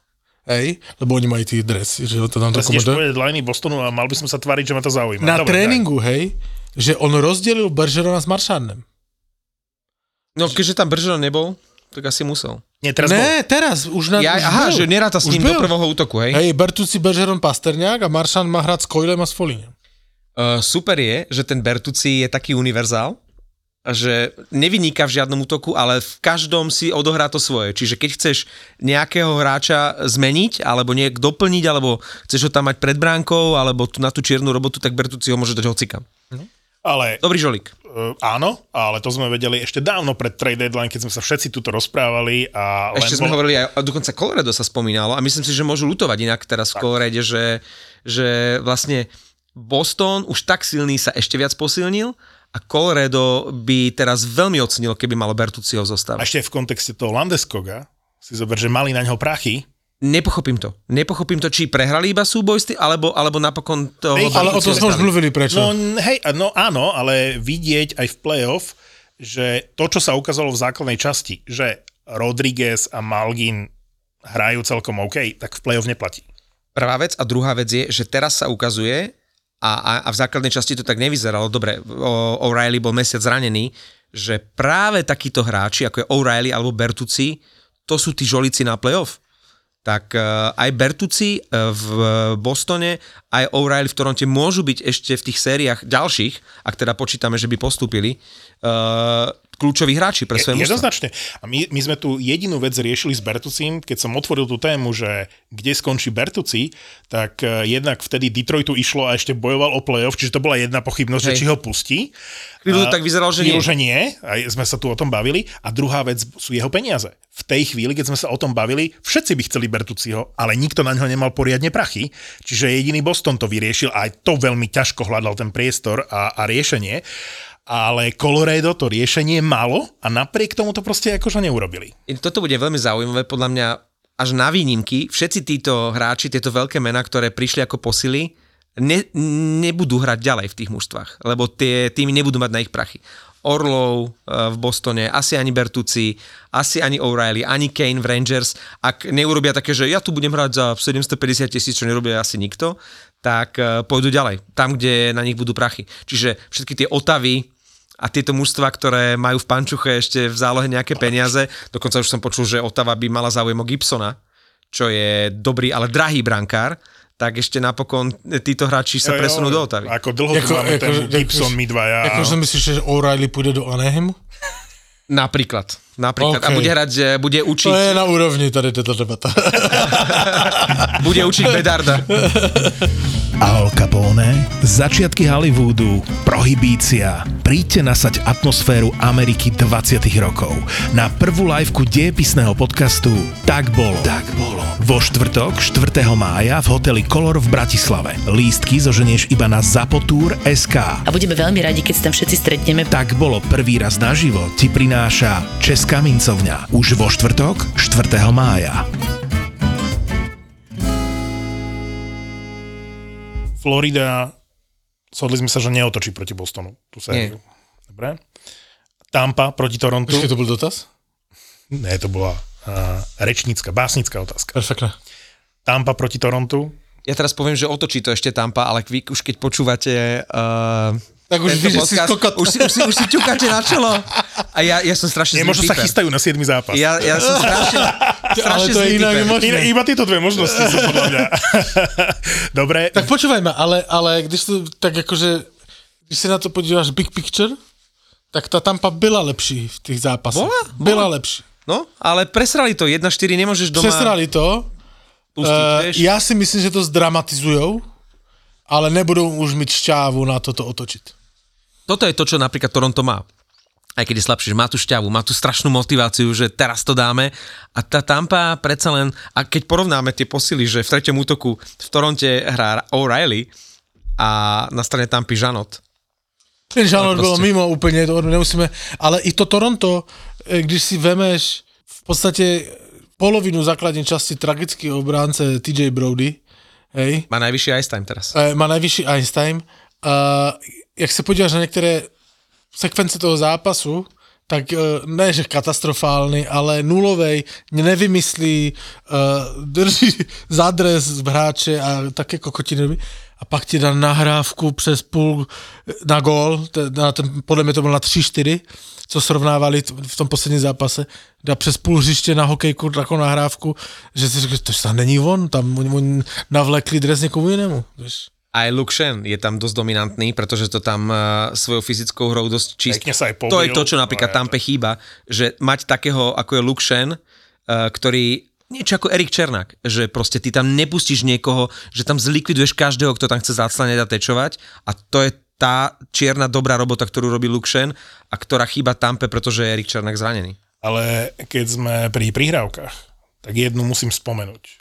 hej, lebo oni mají ty dresy, že to tam to povedať liney Bostonu a mal by som sa tváriť, že ma to zaujíma. Na Dobre, tréninku, hej, že on rozdělil Bergerona s Maršánem. No keďže tam Bržon nebol, tak asi musel. daj. Nie, teraz bol. Ne, teraz, už na Ja, už aha, byl. že neráta s Už ním do prvého útoku, hej? Hej, Bertucci, Bergeron, Pasterňák a Maršan má hrát s Coilem a s Folinem. Uh, super je, že ten Bertucci je taký univerzál, že nevyniká v žiadnom útoku, ale v každom si odohrá to svoje. Čiže keď chceš nejakého hráča zmeniť, alebo nejak doplniť, alebo chceš ho tam mať pred bránkou, alebo tu na tú čiernu robotu, tak Bertucci ho môže dať hocikam. Ale Dobrý žolík. uh, áno, ale to sme vedeli ešte dávno pred trade deadline, keď sme sa všetci tuto rozprávali a len Ešte sme bol- hovorili aj, a dokonca Colorado sa spomínalo a myslím si, že môžu lutovať inak teraz v Colorade, že, že vlastne Boston už tak silný sa ešte viac posilnil a Colorado by teraz veľmi ocenil, keby malo Bertucciho v A ešte v kontexte toho Landeskoga si zober, že mali na ňo prachy, Nepochopím to. Nepochopím to, či prehrali iba súboj alebo, alebo napokon toho... Hej, Ale o tom sme už mluvili, prečo? No hej, no áno, ale vidieť aj v playoff, že to, čo sa ukázalo v základnej časti, že Rodriguez a Malgin hrajú celkom OK, tak v playoff neplatí. Prvá vec a druhá vec je, že teraz sa ukazuje a, a, a v základnej časti to tak nevyzeralo, dobre, O'Reilly bol mesiac zranený, že práve takíto hráči, ako je O'Reilly alebo Bertucci, to sú tí žolici na playoff. Tak uh, aj Bertucci uh, v Bostone, aj O'Reilly v Toronte môžu byť ešte v tých sériách ďalších, ak teda počítame, že by postúpili, uh, kľúčoví hráči pre svoje. Jednoznačne. A my, my sme tu jedinú vec riešili s Bertucim, keď som otvoril tú tému, že kde skončí Bertuci, tak uh, jednak vtedy Detroitu išlo a ešte bojoval o playoff, čiže to bola jedna pochybnosť, že Hej. či ho pustí. Chvíľu to A tak vyzeralo, že chvíľu, nie. že nie, aj sme sa tu o tom bavili. A druhá vec sú jeho peniaze. V tej chvíli, keď sme sa o tom bavili, všetci by chceli Bertuciho, ale nikto na ňo nemal poriadne prachy. Čiže jediný Boston to vyriešil a aj to veľmi ťažko hľadal ten priestor a, a riešenie. Ale Colorado to riešenie malo a napriek tomu to proste akože neurobili. Toto bude veľmi zaujímavé, podľa mňa až na výnimky. Všetci títo hráči, tieto veľké mená, ktoré prišli ako posily, ne, nebudú hrať ďalej v tých mužstvách, lebo tie týmy nebudú mať na ich prachy. Orlov eh, v Bostone, asi ani Bertucci, asi ani O'Reilly, ani Kane v Rangers, ak neurobia také, že ja tu budem hrať za 750 tisíc, čo nerobia asi nikto, tak eh, pôjdu ďalej, tam, kde na nich budú prachy. Čiže všetky tie otavy, a tieto mužstva, ktoré majú v pančuche ešte v zálohe nejaké peniaze, dokonca už som počul, že Otava by mala záujem o Gibsona, čo je dobrý, ale drahý brankár, tak ešte napokon títo hráči sa Jo, jo, presunú do Otavy. Ako dlho tu máme tému Gibson, my dvaja. Jako, že myslíš, že O'Reilly půjde do Anaheimu? Napríklad. Napríklad. A OK. bude hrať, že bude To učiť, je na úrovni tady této debata. bude učiť Bedarda. Al Capone, začiatky Hollywoodu, prohibícia. Príďte nasať atmosféru Ameriky 20 rokov na prvú liveku dejepisného podcastu Tak bolo. Tak bolo. Vo štvrtok, 4. mája v hoteli Color v Bratislave. Lístky zoženieš iba na zapotur.sk. A budeme veľmi radi, keď sa tam všetci stretneme. Tak bolo prvý raz naživo ti prináša Česká mincovňa. Už vo štvrtok, 4. mája. Florida, shodli sme sa, že neotočí proti Bostonu. Tu sa. Dobre. Tampa proti Torontu. Počkej, to byl dotaz? Ne, to bola uh, rečnícka, básnická otázka. Perfektné. Tampa proti Torontu. Ja teraz poviem, že otočí to ešte Tampa, ale vy už keď počúvate uh, Tak už víš, že si podcast, kokot. už, si, už, si, už si ťukáte na čelo. A ja, ja som strašne možno sa chystajú na 7. zápas. Ja, ja som strašne, Ale strašne to je inak nemožné. Iba, tieto dve možnosti sú podľa mňa. Dobre, Tak počúvajme, ale, ale když to tak jakože, když se na to podíváš big picture, tak ta Tampa byla lepší v těch zápasech. Bola? Byla Bola. lepší. No, ale presrali to, 1-4 nemôžeš doma Přesrali to. pustiť, Uh, já si myslím, že to zdramatizujou, ale nebudou už mít šťávu na toto otočit. Toto je to, čo napríklad Toronto má. Aj keď je slabšie, že má tú šťavu, má tú strašnú motiváciu, že teraz to dáme. A tá Tampa predsa len, a keď porovnáme tie posily, že v treťom útoku v Toronte hrá O'Reilly a na strane Tampy Žanot, Ten bylo prostě- mimo úplně, to nemusíme, ale i to Toronto, když si vemeš v podstatě polovinu základní časti tragický obránce TJ Brody, hej, má najvyšší ice time teraz. eh, má nejvyšší ice time. A jak se podíváš na některé sekvence toho zápasu, tak eh, ne, že katastrofálny, ale nulovej, nevymyslí, uh, drží zadres v hráče a také kokotiny robí. A pak ti dá nahrávku přes půl na gól, na ten, podle mě to bylo na 3-4, co srovnávali v tom posledním zápase, dá přes půl hřiště na hokejku takovou nahrávku, že si řekl, to tam není on, tam oni, oni navlekli dres někomu jinému. Víš? Aj Luke Shen je tam dosť dominantný, pretože to tam uh, svojou fyzickou hrou dosť čistí. To je to, čo napríklad No, Tampe chýba, že mať takého, ako je Luke Shen, uh, ktorý niečo ako Erik Černák, že proste ty tam nepustíš niekoho, že tam zlikviduješ každého, kto tam chce zaclaneť a tečovať a to je tá čierna dobrá robota, ktorú robí Luke Shen a ktorá chýba Tampe, pretože je Erik Černák zranený. Ale keď sme pri prihrávkach, tak jednu musím spomenúť.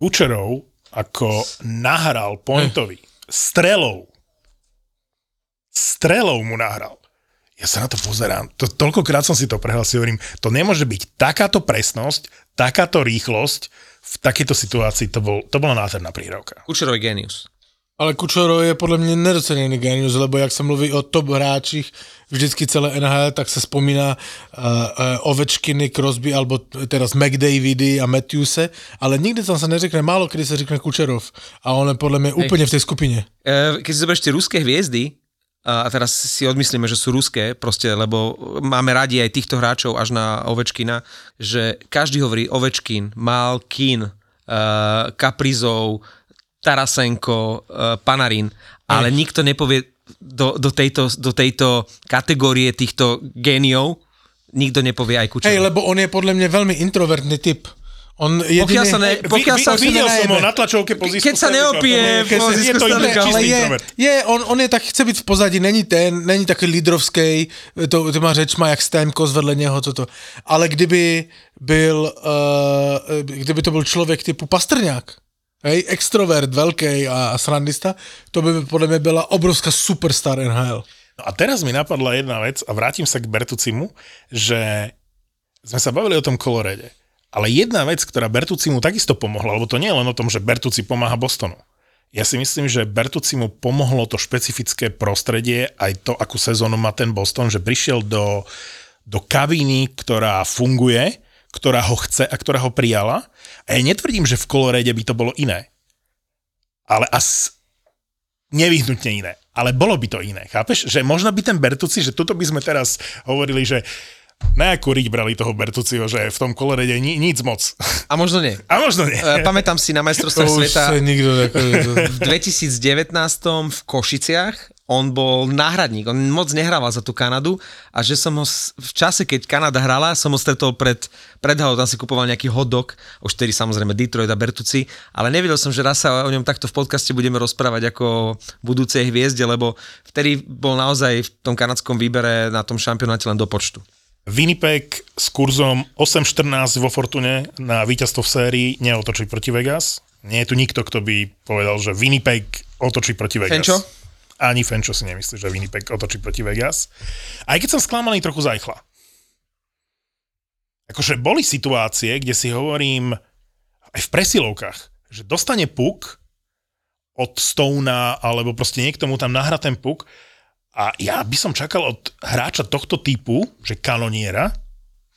Kučerov ako nahral pointovi strelou. Strelou mu nahral. Ja sa na to pozerám. To, toľkokrát som si to prehral, si hovorím, to nemôže byť takáto presnosť, takáto rýchlosť v takejto situácii. To, bol, to bola nádherná prihrávka. Kučerov je genius. Ale Kučero je podle mě nedoceněný genius, lebo jak se mluví o top hráčích vždycky celé NHL, tak se vzpomíná uh, uh, Ovečkiny, Crosby, alebo teraz McDavidy a Matthewse, ale nikdy tam se neřekne, málo kdy se řekne Kučerov. A on je podle mě úplně v té skupině. E, keď si zoberieš tie ruské hviezdy, a teraz si odmyslíme, že sú ruské, proste, lebo máme radi aj týchto hráčov až na Ovečkina, že každý hovorí Ovečkin, Malkin, uh, Kaprizov, Tarasenko, uh, Panarin, ale nikto nepovie do, do, tejto, do tejto kategórie týchto géniov, nikto nepovie aj Kučerov. Hej, lebo on je podle mě velmi introvertný typ. On jediný... Pokiaľ sa, ne, pokiaľ sa, videl som ho na tlačovke po zisku Keď sa neopije po zisku je to ale je, je on, on je tak, chce být v pozadí, není ten, není taky lídrovský, to, těma řečma, jak Stamkos vedle něho, toto. Ale kdyby byl, uh, kdyby to byl člověk typu Pastrňák, hej, extrovert, velký a, a srandista, to by podle mě byla obrovská superstar NHL. No a teraz mi napadla jedna vec a vrátim sa k Bertucimu, že sme sa bavili o tom kolorede. Ale jedna vec, ktorá Bertucimu takisto pomohla, lebo to nie je len o tom, že Bertuci pomáha Bostonu. Ja si myslím, že Bertucimu pomohlo to špecifické prostredie, aj to, akú sezónu má ten Boston, že prišiel do, do kabíny, ktorá funguje, ktorá ho chce a ktorá ho prijala. A ja netvrdím, že v kolorede by to bolo iné. Ale as, nevyhnutne iné. Ale bolo by to iné, chápeš? Že možno by ten Bertuci, že toto by sme teraz hovorili, že na akú riť brali toho Bertuciho, že v tom kolorede ni, nic moc. a možno nie. A možno nie. E, Pamätám si na majstrovstvách sveta jako, v 2019 v Košiciach on bol náhradník, on moc nehrával za tú Kanadu a že som ho v čase, keď Kanada hrala, som ho stretol pred, pred halou, tam si kupoval nejaký hotdog, už vtedy samozrejme Detroit a Bertuci, ale nevedel som, že raz sa o ňom takto v podcaste budeme rozprávať ako budúcej hviezde, lebo vtedy bol naozaj v tom kanadskom výbere na tom šampionáte len do počtu. Winnipeg s kurzom 8-14 vo Fortune na víťazstvo v sérii neotočí proti Vegas. Nie je tu nikto, kto by povedal, že Winnipeg otočí proti Vegas. Fenčo? Ani Fenčo si nemyslí, že Winnipeg otočí proti Vegas. Aj keď som sklamaný trochu zajchla. Akože boli situácie, kde si hovorím aj v presilovkách, že dostane puk od Stona, alebo proste niekto mu tam nahrá ten puk a ja by som čakal od hráča tohto typu, že kanoniera,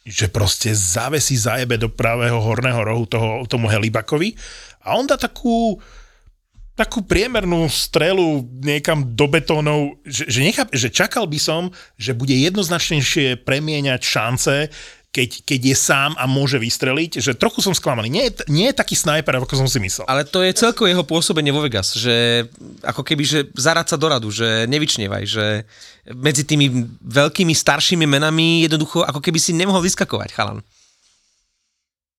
že proste zavesí zajebe do pravého horného rohu toho, tomu Helibakovi a on dá takú takú priemernú strelu niekam do betónov, že, že, necháp, že čakal by som, že bude jednoznačnejšie premieňať šance, keď, keď je sám a môže vystreliť, že trochu som sklamaný. Nie je, nie je taký snajper, ako som si myslel. Ale to je celko jeho pôsobenie vo Vegas, že ako keby, že zarať sa do radu, že nevyčnievaj, že medzi tými veľkými staršími menami jednoducho ako keby si nemohol vyskakovať, chalan.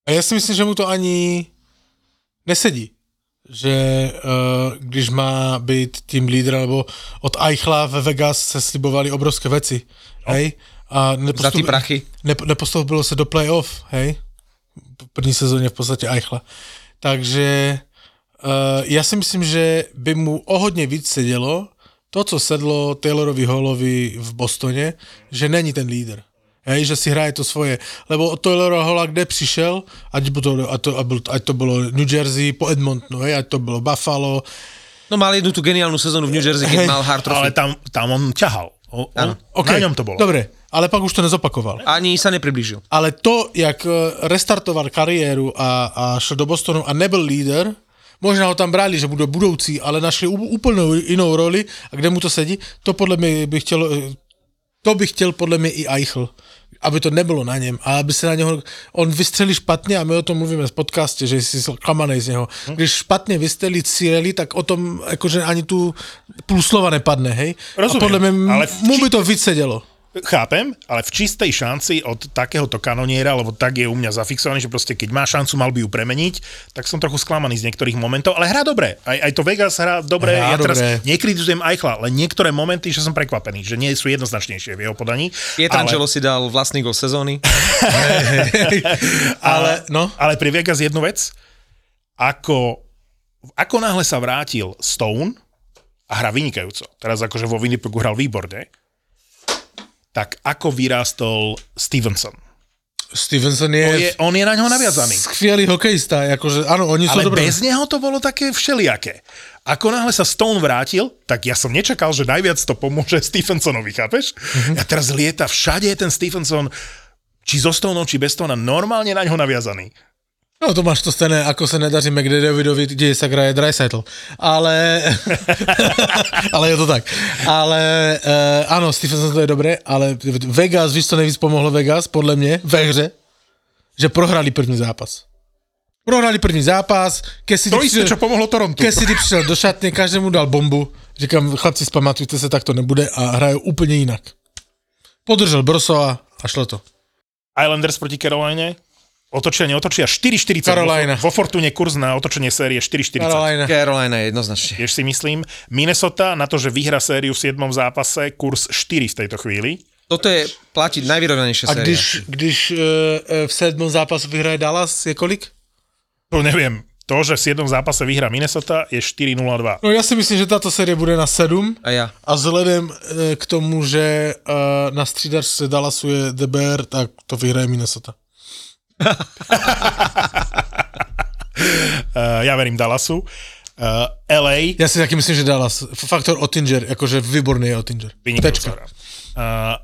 A já si myslím, že mu to ani nesedí. Že uh, když má být tým lídr, nebo od Eichla ve Vegas se slibovali obrovské věci, no. hej? A Za ty prachy. Nep, nepostoupilo se do playoff, hej? V první sezóně v podstatě Eichla. Takže uh, já si myslím, že by mu o hodně víc sedělo to, co sedlo Taylorovi Hallovi v Bostoně, že není ten lídr. Hej, že si hraje to svoje. Lebo od Taylora Halla kde přišel, ať, to, ať, to, ať to bylo New Jersey po Edmontonu, hej, ať to bylo Buffalo, No mal jednu tú geniálnu sezónu v New Jersey, keď Hej, mal hard trophy. Ale tam, tam on ťahal. O, on, Okay. Na ňom to bolo. Dobre, ale pak už to nezopakoval. Ani sa nepriblížil. Ale to, jak eh, restartoval kariéru a, a šel do Bostonu a nebyl líder, možná ho tam brali, že bude budoucí, ale našli úplnou jinou roli a kde mu to sedí, to podle mě by chtělo, eh, to by chtěl podle mě i Eichel, aby to nebylo na něm, a aby se na něho, on vystřelí špatně a my o tom mluvíme v podcastě, že jsi klamanej z něho. Když špatně vystřelí Cirelli, tak o tom jakože ani tu půl slova nepadne, hej? Rozumím, a podle mě ale ale v mu by to víc sedělo. Chápem, ale v čistej šanci od takéhoto kanoniera, lebo tak je u mňa zafixovaný, že proste keď má šancu, mal by ju premeniť, tak som trochu sklamaný z niektorých momentov, ale hrá dobre. Aj, aj to Vegas hrá dobre. Hrá ja teraz dobre. nekritizujem Eichla, len niektoré momenty, že som prekvapený, že nie sú jednoznačnejšie v jeho podaní. Pietrangelo si dal vlastný gol sezóny. Ale, no, Ale pri Vegas jednu vec, ako, ako náhle sa vrátil Stone a hrá vynikajúco, teraz akože vo Winnipegu hral výborne, tak ako vyrástol Stevenson. Stevenson On je, je, on je na ňo naviazaný. skvělý hokejista, jakože ano, oni Ale jsou dobré. bez neho to bolo také všelijaké. Ako náhle sa Stone vrátil, tak ja som nečakal, že najviac to pomôže Stephensonovi, chápeš? Mhm. A teraz lieta všade je ten Stephenson, či so Stoneom, či bez Stonea, normálne na ňo naviazaný. No to máš to stejné, ako se nedaří McDavidovi, kde sa hraje Dreisaitl. Ale, ale je to tak. Ale uh, ano, Stephenson to je dobré, ale Vegas, víš, co nejvíc pomohlo Vegas, podle mě, ve hře, že prohrali první zápas. Prohrali první zápas, Cassidy To isté, čo pomohlo Torontu. Cassidy přišel do šatny, každému dal bombu. Říkám, chlapci, spamatujte se, tak to nebude a hrajou úplně jinak. Podržel Brosova a šlo to. Islanders proti Caroline, otočia, neotočia, 4,40. Carolina. Vo, vo Fortune kurz na otočenie série 4,40. Carolina. Carolina jednoznačne. Tiež si myslím. Minnesota na to, že vyhra sériu v 7. zápase, kurz 4 v tejto chvíli. Toto je platiť najvyrovnanejšia A séria. když, když uh, v sedmém zápasu vyhraje Dallas, je kolik? To neviem. To, že v 7. zápase vyhrá Minnesota, je 4-0-2. No já si myslím, že tato série bude na 7 A ja. a vzhledem eh, k tomu, že na střídačce Dallasu je DBR, tak to vyhraje Minnesota. Uh, ja verím Dallasu. Uh, LA Já si taky myslím, že Dallas. Faktor Ottinger, jakože výborný je Ottinger. Tečka. Uh,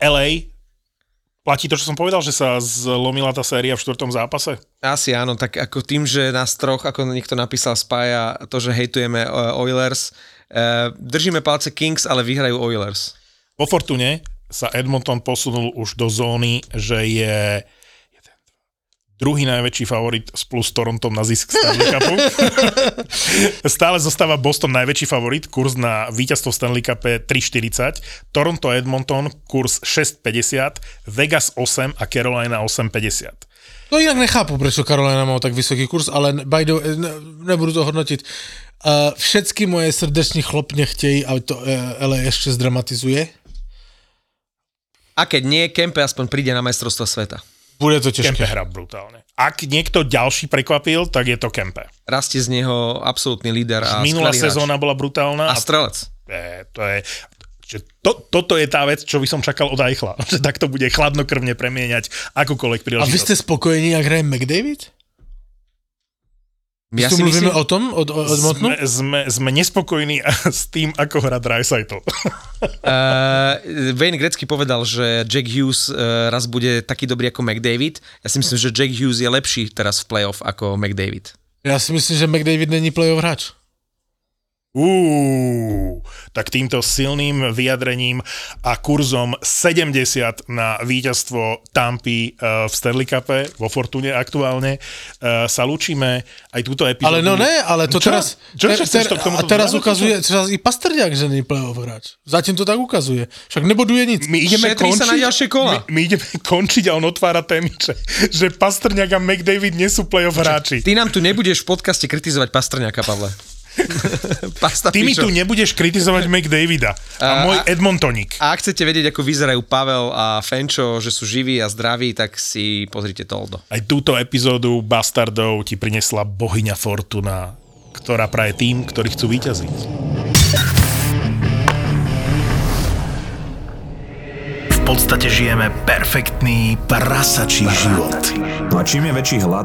LA platí to, čo som povedal, že sa zlomila tá séria v štvrtom zápase? Asi áno, tak ako tým, že nás troch, ako niekto napísal, spája to, že hejtujeme uh, Oilers, uh, držíme palce Kings, ale vyhrajú Oilers. Po Fortune sa Edmonton posunul už do zóny, že je druhý najväčší favorit spolu s Torontom na zisk Stanley Cupu. Stále zostáva Boston najväčší favorit, kurz na víťazstvo v Stanley Cup 3,40, Toronto Edmonton kurz 6,50, Vegas 8 a Carolina 8,50. No inak nechápu, prečo Carolina má tak vysoký kurz, ale by the, ne, nebudu to hodnotiť. Uh, všetky moje srdeční chlopne chtějí, aby to uh, LA ešte zdramatizuje. A keď nie, Kempe aspoň príde na majstrovstvo sveta. Bude to ťažké. Kempe hrá brutálne. Ak niekto ďalší prekvapil, tak je to Kempe. Rastie z neho absolútny líder a Minulá sezóna bola brutálna. A strelec. je, to je, že to, toto je tá vec, čo by som čakal od Eichla. Že takto bude chladnokrvne premieňať akúkoľvek A príležitosť. vy ste spokojení, ak hraje McDavid? Ja tu si mluvíme myslím, o tom, od, od, od Montnu? sme, sme, sme nespokojní s tým, ako hrá Dreisaitl. Uh, Wayne Gretzky povedal, že Jack Hughes uh, raz bude taký dobrý ako McDavid. Ja si myslím, že Jack Hughes je lepší teraz v playoff ako McDavid. Ja si myslím, že McDavid není playoff hráč. Uú, tak týmto silným vyjadrením a kurzom 70 na víťazstvo Tampy uh, v Stanley Cupe, vo Fortune aktuálne, uh, sa lúčime aj túto epizódu. Ale no ne, ale to Čo? teraz... Čo, čo chceš to k a tomuto teraz dodať? ukazuje, teraz i Pastrňák, že není playoff hráč. Zatím to tak ukazuje. Však neboduje nic. My ideme Šetrí končiť, sa na ďalšie kola. My, my ideme končiť a on otvára témy, že, že Pastrňák a McDavid nie sú playoff hráči. Ty nám tu nebudeš v podcaste kritizovať Pastrňáka, Pavle. Pasta Ty mi tu nebudeš kritizovať McDavida a A- môj Edmontonik. A ak chcete vedieť, ako vyzerajú Pavel a Fenčo, že sú živí a zdraví, tak si pozrite Toldo. Aj túto epizódu Bastardov ti prinesla bohyňa Fortuna, ktorá praje tým, ktorí chcú vyťaziť. V podstate žijeme perfektný prasačí život. A čím je väčší hlad,